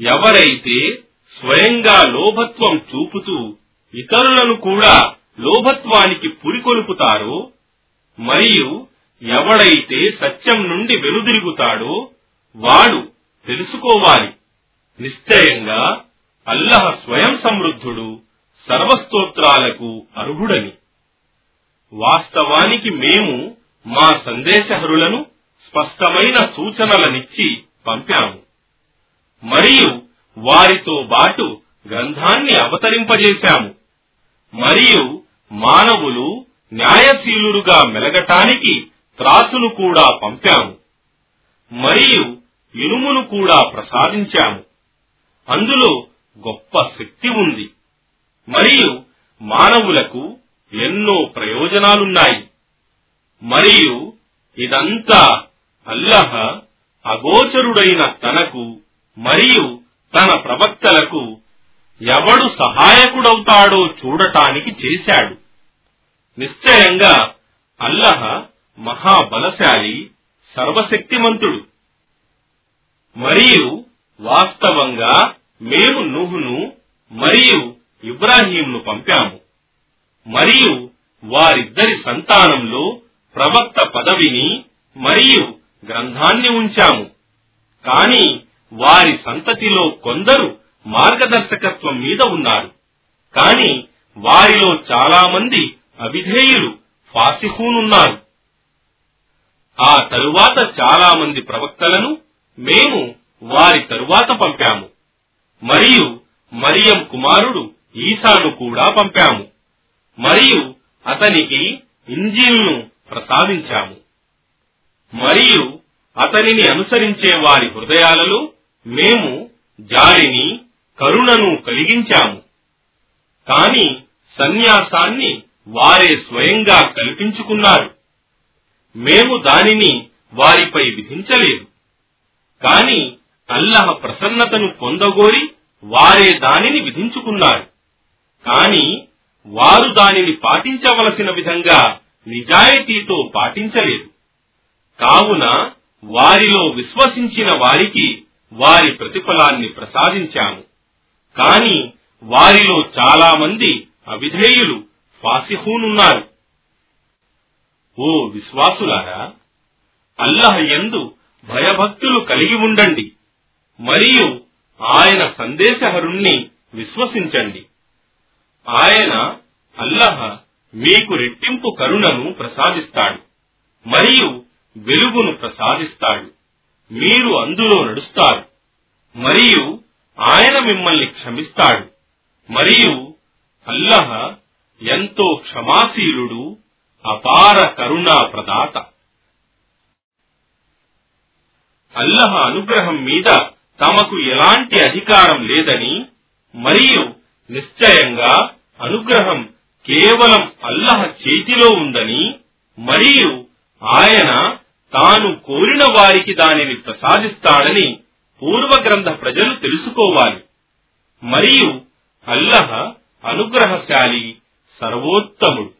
ఎవరైతే స్వయంగా లోభత్వం చూపుతూ ఇతరులను కూడా లోభత్వానికి పురికొల్పుతారో మరియు ఎవడైతే సత్యం నుండి వెనుదిరుగుతాడో వాడు తెలుసుకోవాలి. నిశ్చయంగా అల్లహ స్వయం సమృద్ధుడు సర్వస్తోత్రాలకు అర్హుడని. వాస్తవానికి మేము మా సందేశహరులను స్పష్టమైన సూచనలనిచ్చి పంపాము. మరియు వారితో బాటు గ్రంథాన్ని అవతరింపజేశాము. మరియు మానవులు న్యాయశీలురుగా మెలగటానికి త్రాసును కూడా పంపాము. మరియు ఇనుమును కూడా ప్రసాదించాము. అందులో గొప్ప శక్తి ఉంది. మరియు మానవులకు ఎన్నో ప్రయోజనాలున్నాయి. మరియు ఇదంతా అల్లహ అగోచరుడైన తనకు మరియు తన ప్రవక్తలకు ఎవడు సహాయకుడవుతాడో చూడటానికి చేశాడు. నిశ్చయంగా అల్లహ మహాబలశాలి సర్వశక్తిమంతుడు. మరియు వాస్తవంగా మేము నుహును మరియు ఇబ్రాహీంను పంపాము. మరియు వారిద్దరి సంతానంలో ప్రవక్త పదవిని మరియు గ్రంథాన్ని ఉంచాము. కాని వారి సంతతిలో కొందరు మార్గదర్శకత్వం మీద ఉన్నారు. కాని వారిలో చాలా మంది అవిధేయులు ఫాసిహూనున్నారు. ఆ తరువాత చాలా మంది ప్రవక్తలను మేము వారి తరువాత పంపాము. మరియు మరియం కుమారుడు ఈసాను కూడా పంపాము. మరియు అతనికి ఇంజిల్ను ప్రసాదించాము. మరియు అతనిని అనుసరించే వారి హృదయాలలో మేము జాలిని కరుణను కలిగించాము. కాని సన్యాసాన్ని వారే స్వయంగా కల్పించుకున్నారు. మేము దానిని వారిపై విధించలేదు. కాని అల్లహ ప్రసన్నతను పొందగోరి వారే దానిని విధించుకున్నారు. కాని వారు దానిని పాటించవలసిన విధంగా నిజాయితీతో పాటించలేదు. కావున వారిలో విశ్వసించిన వారికి వారి ప్రతిఫలాన్ని ప్రసాదించాము. కాని వారిలో చాలా మంది అవిధేయులు ఫాసిహూనున్నారు. ఓ విశ్వాసులారా అల్లహ ఎందు భయభక్తులు కలిగి ఉండండి. మరియు ఆయన సందేశహరుణ్ణి విశ్వసించండి. ఆయన అల్లహ మీకు రెట్టింపు కరుణను ప్రసాదిస్తాడు మరియు వెలుగును ప్రసాదిస్తాడు. మీరు అందులో నడుస్తారు మరియు ఆయన మిమ్మల్ని క్షమిస్తాడు మరియు అల్లహ ఎంతో క్షమాశీలుడు అపార కరుణా ప్రదాత. అల్లహ అనుగ్రహం మీద తమకు ఎలాంటి అధికారం లేదని మరియు నిశ్చయంగా అనుగ్రహం కేవలం అల్లహ చేతిలో ఉందని మరియు ఆయన తాను కోరిన వారికి దానిని ప్రసాదిస్తాడని పూర్వగ్రంథ ప్రజలు తెలుసుకోవాలి. మరియు అల్లహ అనుగ్రహశాలి సర్వోత్తముడు.